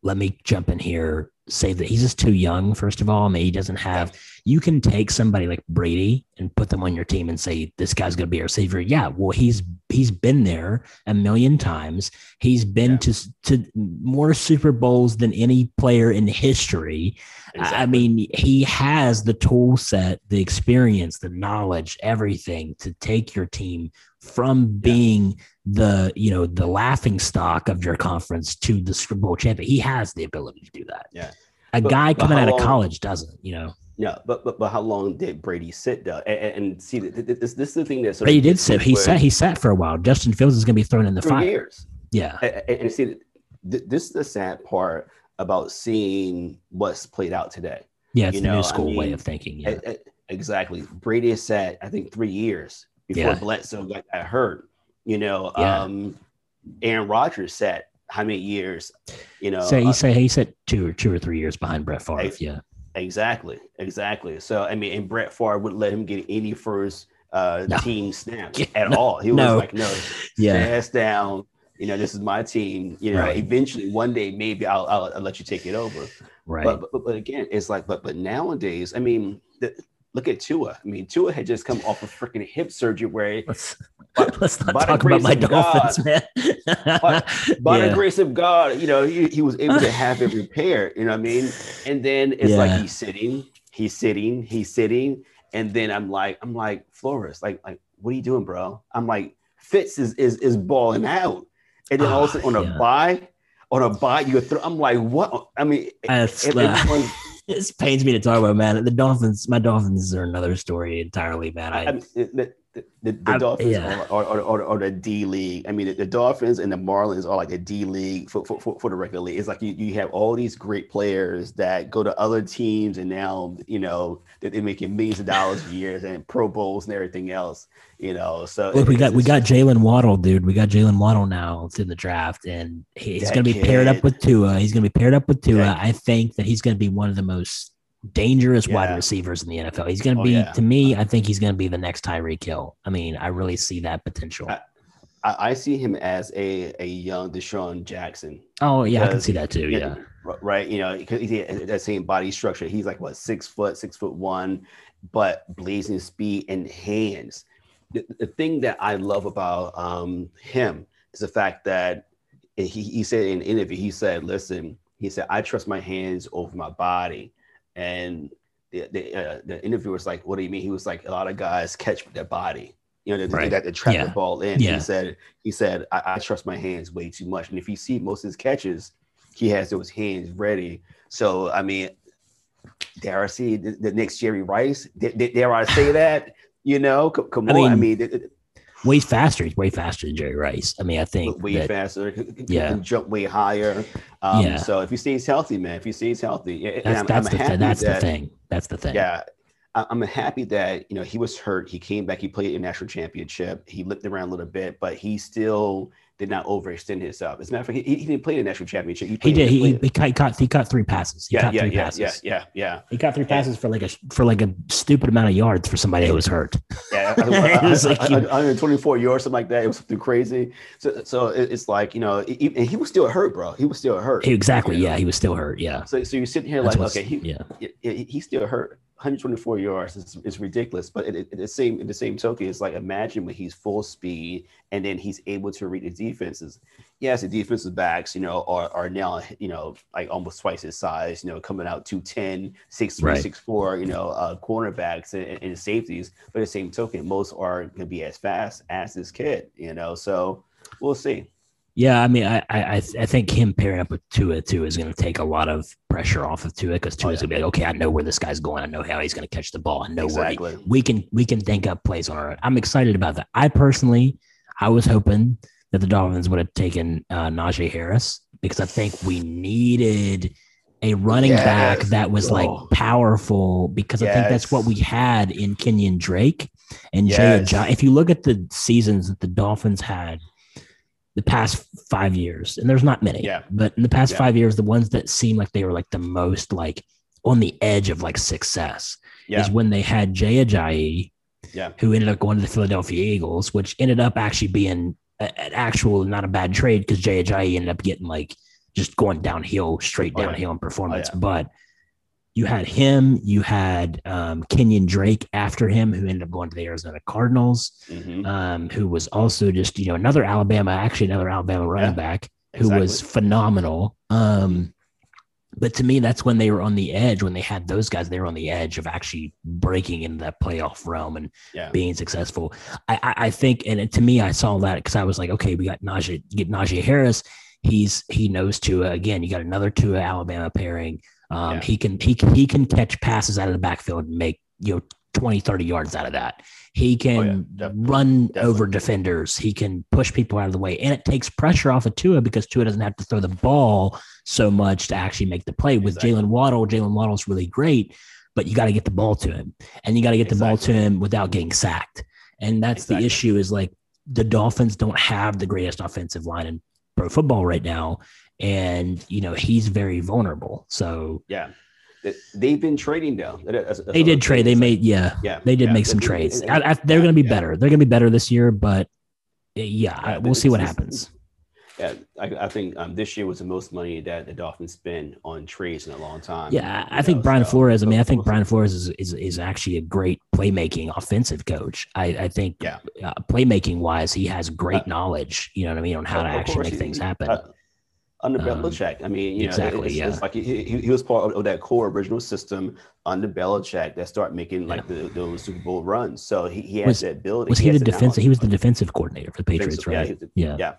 let me jump in here, save that. He's just too young, first of all. I mean, he doesn't have you can take somebody like Brady and put them on your team and say this guy's going to be our savior. Yeah, well he's he's been there a million times. He's been yeah. to to more Super Bowls than any player in history. Exactly. I mean, he has the tool set, the experience, the knowledge, everything to take your team from being yeah. the you know the laughing stock of your conference to the Super Bowl champion. He has the ability to do that.
Yeah.
A but, guy coming out of college doesn't, you know.
Yeah, but but but how long did Brady sit though? And, and see, this this is the thing that
he did sit. He sat. He sat for a while. Justin Fields is going to be thrown in the fire.
Years.
Yeah,
and, and see, this is the sad part about seeing what's played out today.
Yeah, it's
You
the
know,
new
I
school way of thinking. Yeah.
Exactly. Brady has sat, I think, three years before
Yeah.
Bledsoe got, got hurt. You know,
Yeah.
um, Aaron Rodgers sat how many years? You know,
so he
uh,
said he said two or two or three years behind Brett Favre.
Hey,
Yeah.
Exactly, exactly. So I mean, and Brett Favre wouldn't let him get any first uh,
No.
team snaps
Yeah,
at
no,
all. He was
no.
like, no,
Yeah.
ass down. You know, this is my team. You know,
Right.
eventually one day maybe I'll, I'll, I'll let you take it over.
Right.
But, but but again, it's like but but nowadays, I mean, the, look at Tua. I mean, Tua had just come off of freaking hip surgery where
let's
But- [LAUGHS]
let's not
the
talk about my Dolphins, man.
But- by [LAUGHS]
Yeah.
the grace of God, you know, he, he was able to have it [LAUGHS] repaired. You know what I mean? And then it's like he's sitting, he's sitting, he's sitting, and then I'm like, I'm like, Flores, like, like, what are you doing, bro? I'm like, Fitz is is is balling out, and then all of a
Ah,
sudden on a bye, on a bye, you throw. I'm like, what? I mean,
That's,
if
this pains me to talk about, man. The Dolphins, my Dolphins are another story entirely, man. I,
I the, the, the, the
I-
Dolphins
yeah.
are, are, are, are the D league. I mean, the, the Dolphins and the Marlins are like the D league for, for, for, for the regular league. It's like you, you have all these great players that go to other teams and now, you know, that they're making millions of dollars a year and Pro Bowls and everything else, you know. So
Look, we got we got Jaylen Waddle, dude. We got Jaylen Waddle now. It's in the draft, and he- he's going to be paired up with Tua. He's going to be paired up with Tua. I think that he's going to be one of the most dangerous wide receivers in the NFL. He's going to
Oh,
be,
yeah.
to me, I think he's going to be the next Tyreek Hill. I mean, I really see that potential.
I- I, see him as a, a young DeSean Jackson.
oh yeah, I can see that too. Yeah,
right. You know, because he had that same body structure. He's like what six foot, six foot one, but blazing speed and hands. The, the thing that I love about um, him is the fact that he, he said in an interview, he said, "Listen, he said I trust my hands over my body," and the the, uh, the interviewer was like, "What do you mean?" He was like, "A lot of guys catch with their body." You know, they,
Right.
that they trap
Yeah.
the ball in.
Yeah.
He said, he said, I, I trust my hands way too much. And if you see most of his catches, he has those hands ready. So I mean, dare I see the, the next Jerry Rice? Dare, dare I say that? You know, come, come
I
on. I
mean,
mean, it, it,
way faster. He's way faster than Jerry Rice. I mean, I think
way
that,
faster,
yeah.
can jump way higher. Um,
Yeah.
So if he stays healthy, man, if he stays healthy, yeah, and
that's
I'm-
that's
I'm
the
happy
th- that's the thing. That's the thing.
Yeah. I'm happy that you know he was hurt. He came back. He played a national championship. He limped around a little bit, but he still did not overextend himself. As a matter of fact, he, he didn't play the national championship.
He
played-
did. He, he, he caught he caught three passes. He
yeah,
caught
yeah,
three
yeah,
passes.
yeah, yeah, yeah,
He caught three passes for like a for like a stupid amount of yards for somebody who was hurt.
yeah. [LAUGHS]
Was like
124 yards, something like that. It was something crazy. So, so it's like you know, he, and he was still hurt, bro. He was still hurt.
Exactly.
you know?
Yeah, he was still hurt. Yeah.
So, so you're sitting here
That's
like, okay, he,
yeah,
he's still hurt. 124 yards is, is ridiculous. But in, in the same in the same token, it's like imagine when he's full speed and then he's able to read the defenses. Yes, the defensive backs, you know, are, are now, you know, like almost twice his size, you know, coming out 210, 6'3,
Right.
6'4, you know, uh, cornerbacks and, and safeties. But at the same token, most are going to be as fast as this kid, you know. So we'll see.
Yeah, I mean, I I I think him pairing up with Tua too is going to take a lot of pressure off of Tua because Tua's
yeah.
going to be like, okay, I know where this guy's going. I know how he's going to catch the ball. I know
Exactly.
where he, we can we can think up plays on our own. I'm excited about that. I personally, I was hoping that the Dolphins would have taken uh, Najee Harris because I think we needed a running back that was like
Oh.
powerful because I think that's what we had in Kenyon Drake and Jay
Yes.
Ajayi. If you look at the seasons that the Dolphins had the past five years, and there's not many,
Yeah.
but in the past
Yeah.
five years, the ones that seem like they were like the most like on the edge of like success
Yeah.
is when they had Jay Ajayi,
Yeah.
who ended up going to the Philadelphia Eagles, which ended up actually being an actual not a bad trade because Jay Ajayi ended up getting like just going downhill, straight
Oh, yeah.
downhill in performance.
Oh, yeah.
But you had him, you had um, Kenyon Drake after him, who ended up going to the Arizona Cardinals
Mhm.
um, who was also just you know another Alabama, actually another Alabama running
Yeah,
back who was phenomenal. Um, but to me, that's when they were on the edge. When they had those guys, they were on the edge of actually breaking into that playoff realm and
Yeah.
being successful. I, I, I think, and to me, I saw that because I was like, okay, we got Najee, get Najee Harris. He's he knows Tua again. You got another Tua Alabama pairing. Um,
Yeah.
He can he can he can catch passes out of the backfield and make you know 20, 30 yards out of that. He can
Oh, yeah, definitely,
run
definitely.
over defenders. He can push people out of the way. And it takes pressure off of Tua because Tua doesn't have to throw the ball so much to actually make the play. With
Exactly.
Jaylen Waddle, Jaylen Waddle's really great, but you got to get the ball to him. And you got to get the ball to him without getting sacked. And that's the issue is like the Dolphins don't have the greatest offensive line in pro football right now. And, you know, he's very vulnerable. So
Yeah, They- they've been trading though. That's- that's
they did trade. They made, yeah,
yeah,
they did
yeah,
make some trades.
and-
I, I, they're
yeah,
going to be
yeah.
better. They're going to be better this year, but yeah, I, we'll see what happens.
Yeah, I, I think um, this year was the most money that the Dolphins spent on trades in a long time.
Yeah, I think
know,
Brian
so-
Flores. I mean, I think. Brian Flores is, is is actually a great playmaking offensive coach. I, I think,
Yeah.
uh, playmaking wise, he has great
Uh,
knowledge. You know what I mean on how to actually make
he-
things happen.
uh, under
Um,
Belichick, I mean, you know,
exactly,
it's,
yeah.
it's like he, he, he was part of, of that core original system under Belichick that started making like the, those Super Bowl runs. So he, he has that ability.
was he the
has
defensive? He was the defensive coordinator for the Patriots,
yeah,
right?
he the-
Yeah,
yeah,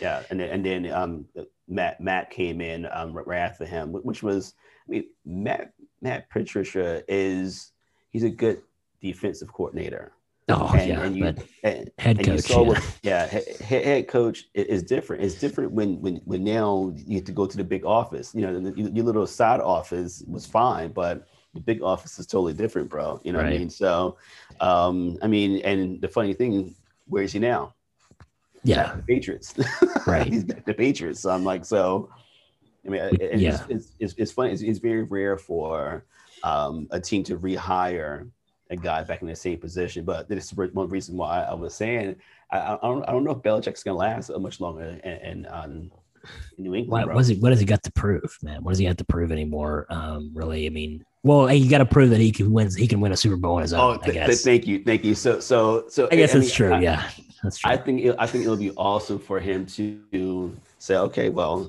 yeah, and then and then um, Matt Matt came in um, right after him, which was I mean Matt Matt Patricia is he's a good defensive coordinator.
Oh
and,
yeah,
and you,
but
and,
head coach. yeah.
what, yeah, he- he- head coach is different. It's different when when when now you have to go to the big office. You know, the- your little side office was fine, but the big office is totally different, bro. You know what I mean? So, um, I mean, and the funny thing, where is he now?
yeah,
the Patriots. [LAUGHS]
Right.
He's back to Patriots. So I'm like, so I mean, and
yeah.
it's, it's, it's, it's funny. It's, it's very rare for um, a team to rehire a guy back in the same position. But this is one reason why I was saying I, I don't I don't know if Belichick's gonna last much longer in, in, um, in New England.
What, he, what has he got to prove, man? What does he have to prove anymore? Um, really, I mean, well, hey, you got to prove that he can win. He can win a Super Bowl on his
Oh,
own. I
th- th- thank you, thank you. So, so, so
I guess
mean,
that's true.
I-
yeah, that's true.
I think it, I think it'll be awesome for him to say, okay, well,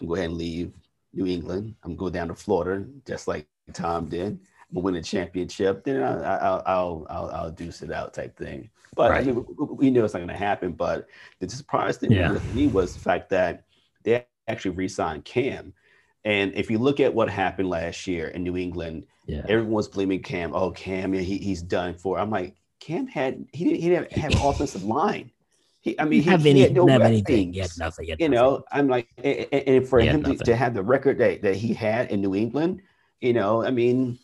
I'm go ahead and leave New England. I'm gonna go down to Florida, just like Tom did. Win a [LAUGHS] championship. Then I, I, I'll, I'll I'll I'll deuce it out type thing. But I mean, we, know it's not gonna happen. But the surprise thing
Yeah.
me was the fact that they actually re-signed Cam. And if you look at what happened last year in New England,
yeah,
everyone's blaming Cam. Oh, Cam, yeah, he, he's done for. I'm like, Cam had he didn't he didn't have an offensive [LAUGHS] line. He, I mean, he,
have
he
any,
had no
have anything? He had nothing. He had
You
nothing.
know, I'm like, and, and- and for
He
him to, to have the record that, that he had in New England, you know, I mean,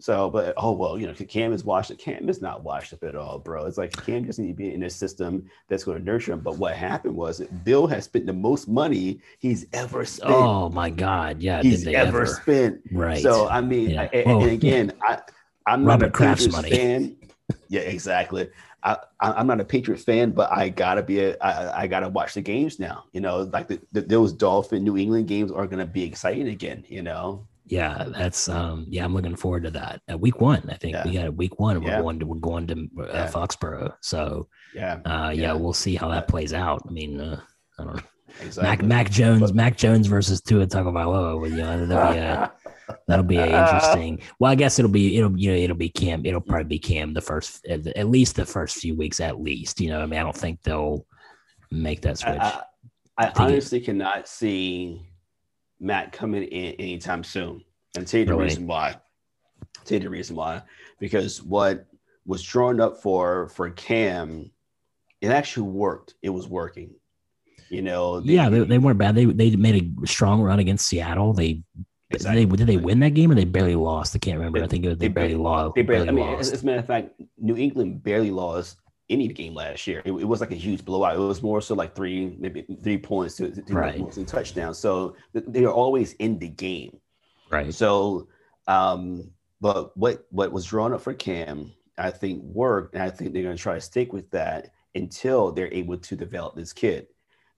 so, but oh well, you know, Cam is washed. Cam is not washed up at all, bro. It's like Cam just need to be in a system that's going to nurture him. But what happened was Bill has spent the most money he's ever spent.
Oh my God! Yeah,
he's ever,
ever?
spent.
Right.
So I mean,
Yeah.
I- and,
Well,
and again, I I'm
Robert
not a
Kraft's
Patriots
money.
fan. Yeah, exactly. I, I I'm not a Patriot fan, but I gotta be a I, I gotta watch the games now. You know, like the, the, those Dolphin New England games are gonna be exciting again. You know.
Yeah, that's um. Yeah, I'm looking forward to that. At week one, I think we got a week one. We're
Yeah.
going to we're going to uh,
Yeah.
Foxborough. So
Yeah.
uh, yeah,
Yeah.
we'll see how that plays out. I mean, uh, I don't know.
Exactly.
Mac Mac Jones,
But-
Mac Jones versus Tua Tagovailoa. You know, that'll be a, [LAUGHS] that'll be a interesting. Well, I guess it'll be it'll you know it'll be Cam. It'll probably be Cam the first at least the first few weeks at least. You know, I mean, I don't think they'll make that switch.
I, I, I
think it-
honestly cannot see Matt coming in anytime soon. And tell you the reason why. tell you the reason why. Because what was drawn up for for Cam, it actually worked. It was working. You know. the-
yeah, they, they weren't bad. They they made a strong run against Seattle. They
Exactly.
they did they win that game or they barely lost? I can't remember.
They-
I think it was, they,
they
barely
barely-
lost.
They barely, I mean,
lost.
as, as a matter of fact, New England barely lost any game last year. It, it was like a huge blowout. It was more so like three, maybe three points to, to, to
Right.
mostly touchdowns. So they are always in the game.
right.
So, um, but what what was drawn up for Cam, I think worked, and I think they're going to try to stick with that until they're able to develop this kid.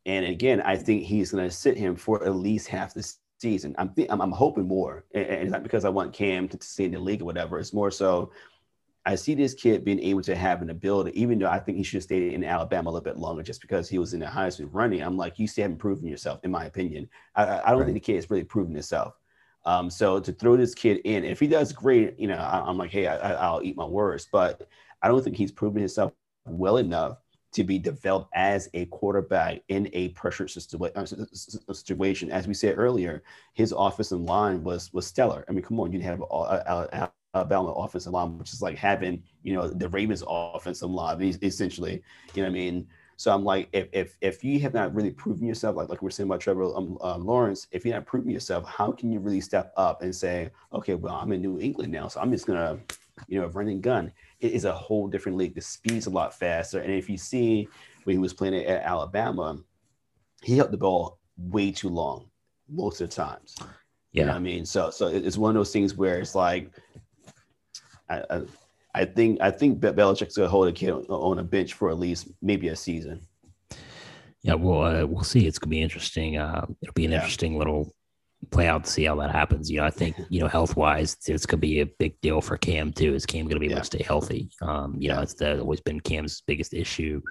And again, I think he's going to sit him for at least half the season. I'm think, I'm, I'm hoping more, and, and it's not because I want Cam to stay in the league or whatever. It's more so. I see this kid being able to have an ability, even though I think he should have stayed in Alabama a little bit longer just because he was in the highest Heisman running. I'm like, you still haven't proven yourself, in my opinion. I, I don't
Right.
think the kid has really proven himself. Um, so to throw this kid in, if he does great, you know, I, I'm like, hey, I, I- I'll eat my words. But I don't think he's proven himself well enough to be developed as a quarterback in a pressure uh, situation. As we said earlier, his offensive line was was stellar. I mean, come on, you'd have all- uh, uh, Alabama offensive line, which is like having you know the Ravens offensive line, essentially. You know what I mean? So I'm like, if if if you have not really proven yourself, like like we're saying about Trevor um, uh, Lawrence, if you're not proving yourself, how can you really step up and say, okay, well, I'm in New England now, so I'm just gonna, you know, run and gun. It is a whole different league. The speed's a lot faster, and if you see when he was playing at Alabama, he held the ball way too long most of the times. Yeah, you know I mean, so so it's one of those things where it's like, I, I, I think I think Belichick's gonna hold a kid on a bench for at least maybe a season.
Yeah, well, uh, we'll see. It's gonna be interesting. Uh, it'll be an yeah. interesting little play out to see how that happens. You know, I think you know health wise, it's gonna be a big deal for Cam too. Is Cam gonna be able to stay healthy? Um, you yeah. know, it's the, always been Cam's biggest issue.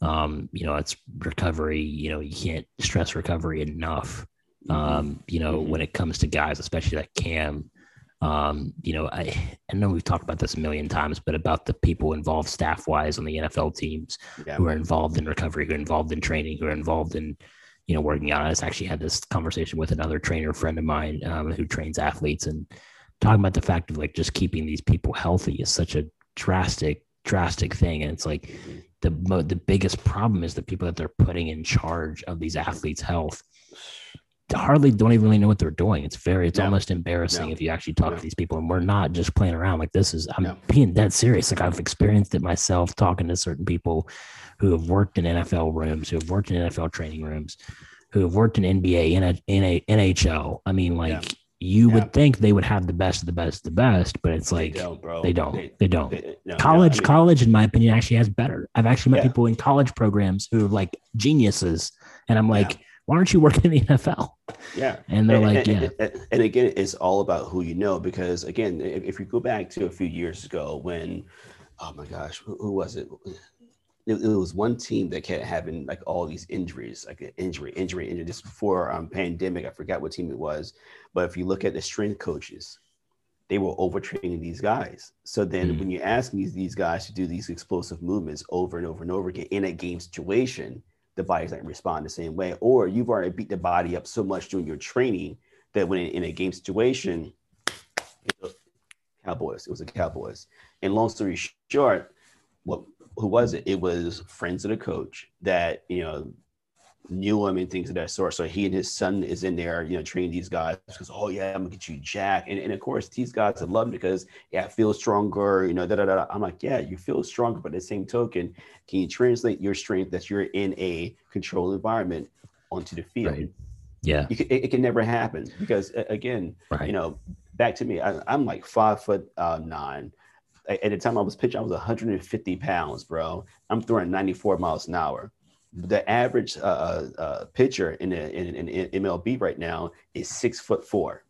Um, you know, it's recovery. You know, you can't stress recovery enough. Mm-hmm. Um, you know, mm-hmm. when it comes to guys, especially like Cam, um, you know, I, I know we've talked about this a million times, but about the people involved staff wise on the NFL teams yeah. who are involved in recovery, who are involved in training, who are involved in, you know, working out. I just actually had this conversation with another trainer friend of mine um, who trains athletes and talking about the fact of like just keeping these people healthy is such a drastic, drastic thing. And it's like the, the biggest problem is the people that they're putting in charge of these athletes' health hardly don't even really know what they're doing. It's very, it's almost embarrassing if you actually talk to these people. And we're not just playing around. Like this is, I'm being dead serious. Like I've experienced it myself, talking to certain people who have worked in NFL rooms, who have worked in NFL training rooms, who have worked in NBA, in a, in a NHL. I mean, like yeah. you yeah. would think they would have the best of the best, of the best, but it's like they don't. Bro. They don't. They, they don't. They, no, college, no, I mean, college, in my opinion, actually has better. I've actually met yeah. people in college programs who are like geniuses, and I'm like why aren't you working in the NFL?
Yeah.
And they're like,
and,
yeah.
And, and, again, it's all about who you know, because again, if, if, you go back to a few years ago when, oh my gosh, who, who was it? it? it? was one team that kept having like all these injuries, like injury, injury, injury. Just before um, pandemic, I forgot what team it was. But if you look at the strength coaches, they were overtraining these guys. So then mm when you ask these, these guys to do these explosive movements over and over and over again in a game situation, the body's not respond the same way. Or you've already beat the body up so much during your training that when in a game situation, Cowboys, it was the Cowboys. And long story short, what who was it? It was friends of the coach that you know knew him and things of that sort. So he and his son is in there, you know, training these guys because, oh yeah, I'm gonna get you Jack. And, and of course, these guys loved him because yeah, I feel stronger, you know, da, da, da. I'm like, yeah, you feel stronger, but at the same token, can you translate your strength that you're in a controlled environment onto the field?
Right. Yeah.
Can, it, it, can never happen because again, right. you know, back to me, I, am like five foot uh, nine. At the time I was pitching, I was 150 pounds, bro. I'm throwing 94 miles an hour the average uh, uh, uh, pitcher in, the, in, in, MLB right now is six foot four,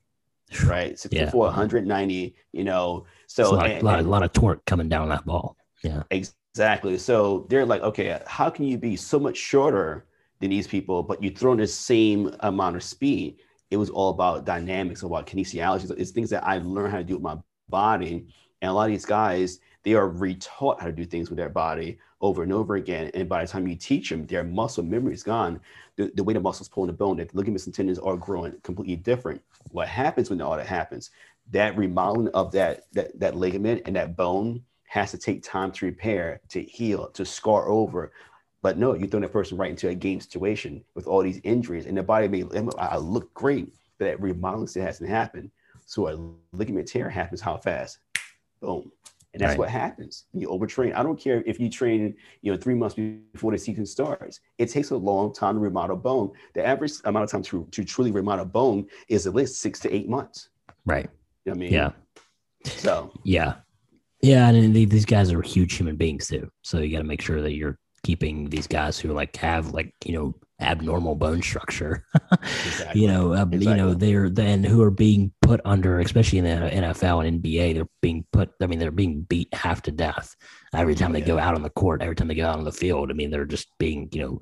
right? Six yeah. foot four, 190. You know, so
a lot, and, lot, and, a lot of torque coming down that ball. Yeah,
exactly. So they're like, okay, how can you be so much shorter than these people, but you throw in the same amount of speed? It was all about dynamics, about kinesiology. It's things that I learned how to do with my body. And a lot of these guys, they are retaught how to do things with their body over and over again. And by the time you teach them, their muscle memory is gone. The, the way the muscles pull in the bone, the ligaments and tendons are growing completely different. What happens when all that happens? That remodeling of that, that, that ligament and that bone has to take time to repair, to heal, to scar over. But no, you throw that person right into a game situation with all these injuries, and the body may I look great, but that remodeling still hasn't happened. So a ligament tear happens how fast? Boom. And that's right. what happens. You overtrain. I don't care if you train, you know, three months before the season starts. It takes a long time to remodel bone. The average amount of time to, to truly remodel bone is at least six to eight months.
Right.
You know I mean?
Yeah.
So
yeah. Yeah. And these guys are huge human beings too. So you got to make sure that you're keeping these guys who like have like, you know, abnormal bone structure. [LAUGHS] exactly. You know, uh, exactly. you know they're then who are being put under, especially in the NFL and NBA, they're being put. I mean, they're being beat half to death every time they go out on the court. Every time they go out on the field. I mean, they're just being you know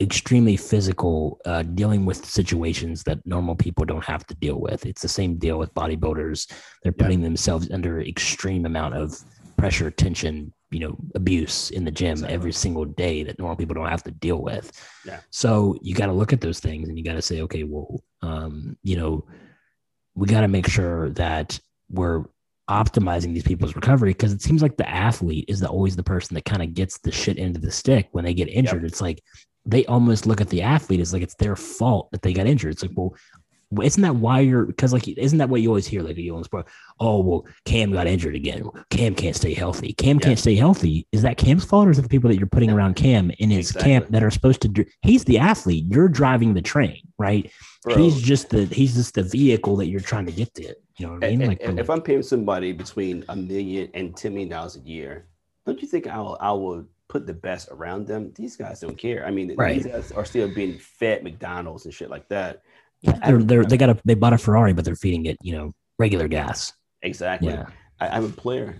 extremely physical, uh, dealing with situations that normal people don't have to deal with. It's the same deal with bodybuilders. They're putting yeah. themselves under extreme amount of pressure, tension, you know abuse in the gym exactly. every single day that normal people don't have to deal with
yeah
so you got to look at those things and you got to say okay well um you know we got to make sure that we're optimizing these people's recovery because it seems like the athlete is the, always the person that kind of gets the shit into the stick when they get injured. Yep. It's like they almost look at the athlete as like it's their fault that they got injured. It's like, well, isn't that why you're because like isn't that what you always hear like you sport? Oh well, Cam got injured again. Cam can't stay healthy. Cam yeah. can't stay healthy. Is that Cam's fault, or is it the people that you're putting around Cam in his exactly. camp that are supposed to? do He's the athlete. You're driving the train, right? Bro. He's just the he's just the vehicle that you're trying to get to. You know what I mean?
Like, if I'm paying somebody between a million and ten million dollars a year, don't you think I will I will put the best around them? These guys don't care. I mean, right. these guys are still being fed McDonald's and shit like that
they're, they're they got a they bought a Ferrari, but they're feeding it, you know, regular gas.
Exactly. Yeah. I, I'm a player.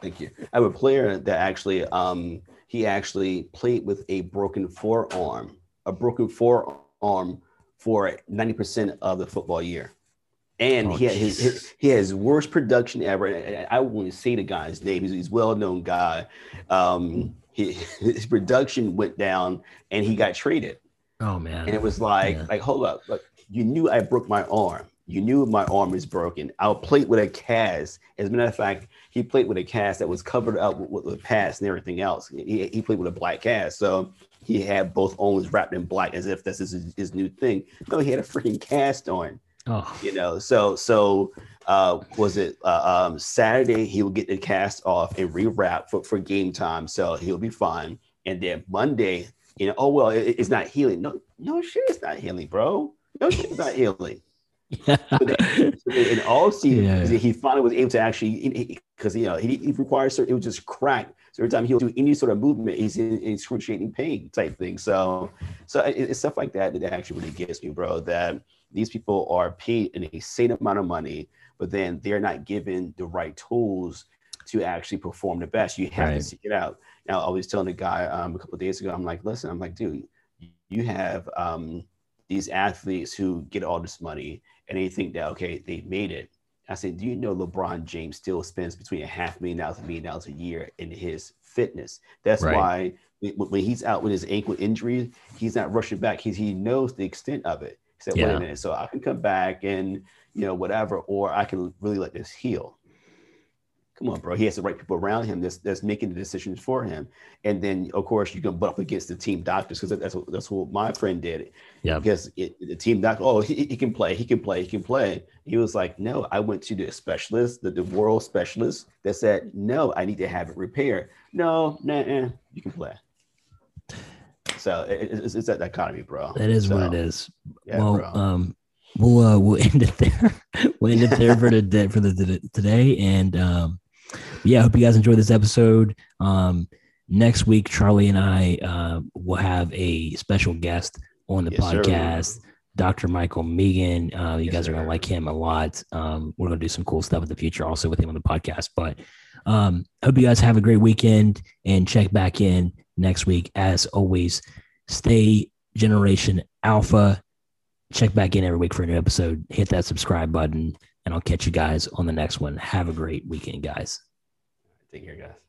Thank you. I have a player that actually um he actually played with a broken forearm, a broken forearm for 90% of the football year. And oh, he had his, his, he has worst production ever. I, I won't say the guy's name. He's, he's a well-known guy. Um, he, [LAUGHS] his production went down, and he got traded.
Oh man.
And it was like, yeah. like, hold up. Like, you knew I broke my arm. You knew my arm is broken. I'll play with a cast. As a matter of fact, he played with a cast that was covered up with, with pads and everything else. He, he played with a black cast. So he had both arms wrapped in black as if this is his, his new thing. No, he had a freaking cast on. Oh. You know, so so uh was it uh, um Saturday he will get the cast off and rewrap for, for game time. So he'll be fine. And then Monday you know, oh well, it, it's not healing. No, no shit, it's not healing, bro. No shit, it's not [LAUGHS] healing. [LAUGHS] Yeah. in all season, yeah. he finally was able to actually because you know he, he requires certain, it was just crack. So every time he'll do any sort of movement, he's in, in excruciating pain type thing. So, so it, it's stuff like that that actually really gets me, bro. That these people are paid an insane amount of money, but then they're not given the right tools to actually perform the best. You have right. to seek it out. Now, I was telling a guy um, a couple days ago, I'm like, listen, I'm like, dude, you have um, these athletes who get all this money and they think that, okay, they made it. I said, do you know LeBron James still spends between a half million dollars and a million dollars a year in his fitness? That's right. why when he's out with his ankle injury, he's not rushing back. He's, he knows the extent of it. He said, yeah. wait a minute, so I can come back and, you know, whatever, or I can really let this heal. Come on, bro. He has the right people around him that's, that's making the decisions for him. And then, of course, you can butt up against the team doctors because that's what, that's what my friend did. Yeah. Because it, the team doctor, oh, he, he can play, he can play, he can play. He was like, no, I went to the specialist, the, the world specialist that said, no, I need to have it repaired. No, nah, nah you can play. So it, it's, it's that dichotomy, bro.
That is
so,
what it is. Yeah, well, bro. um, we'll uh, we'll [LAUGHS] end it there. we'll end it there for the [LAUGHS] for the today. And um, yeah, I hope you guys enjoyed this episode. Um, next week, Charlie and I uh, will have a special guest on the yes, podcast. Sir. Dr. Michael Megan. Uh, you yes, guys are going to like him a lot. Um, we're going to do some cool stuff in the future also with him on the podcast. But um, hope you guys have a great weekend and check back in next week. As always, stay Generation Alpha. Check back in every week for a new episode. Hit that subscribe button, and I'll catch you guys on the next one. Have a great weekend, guys.
Take care, guys.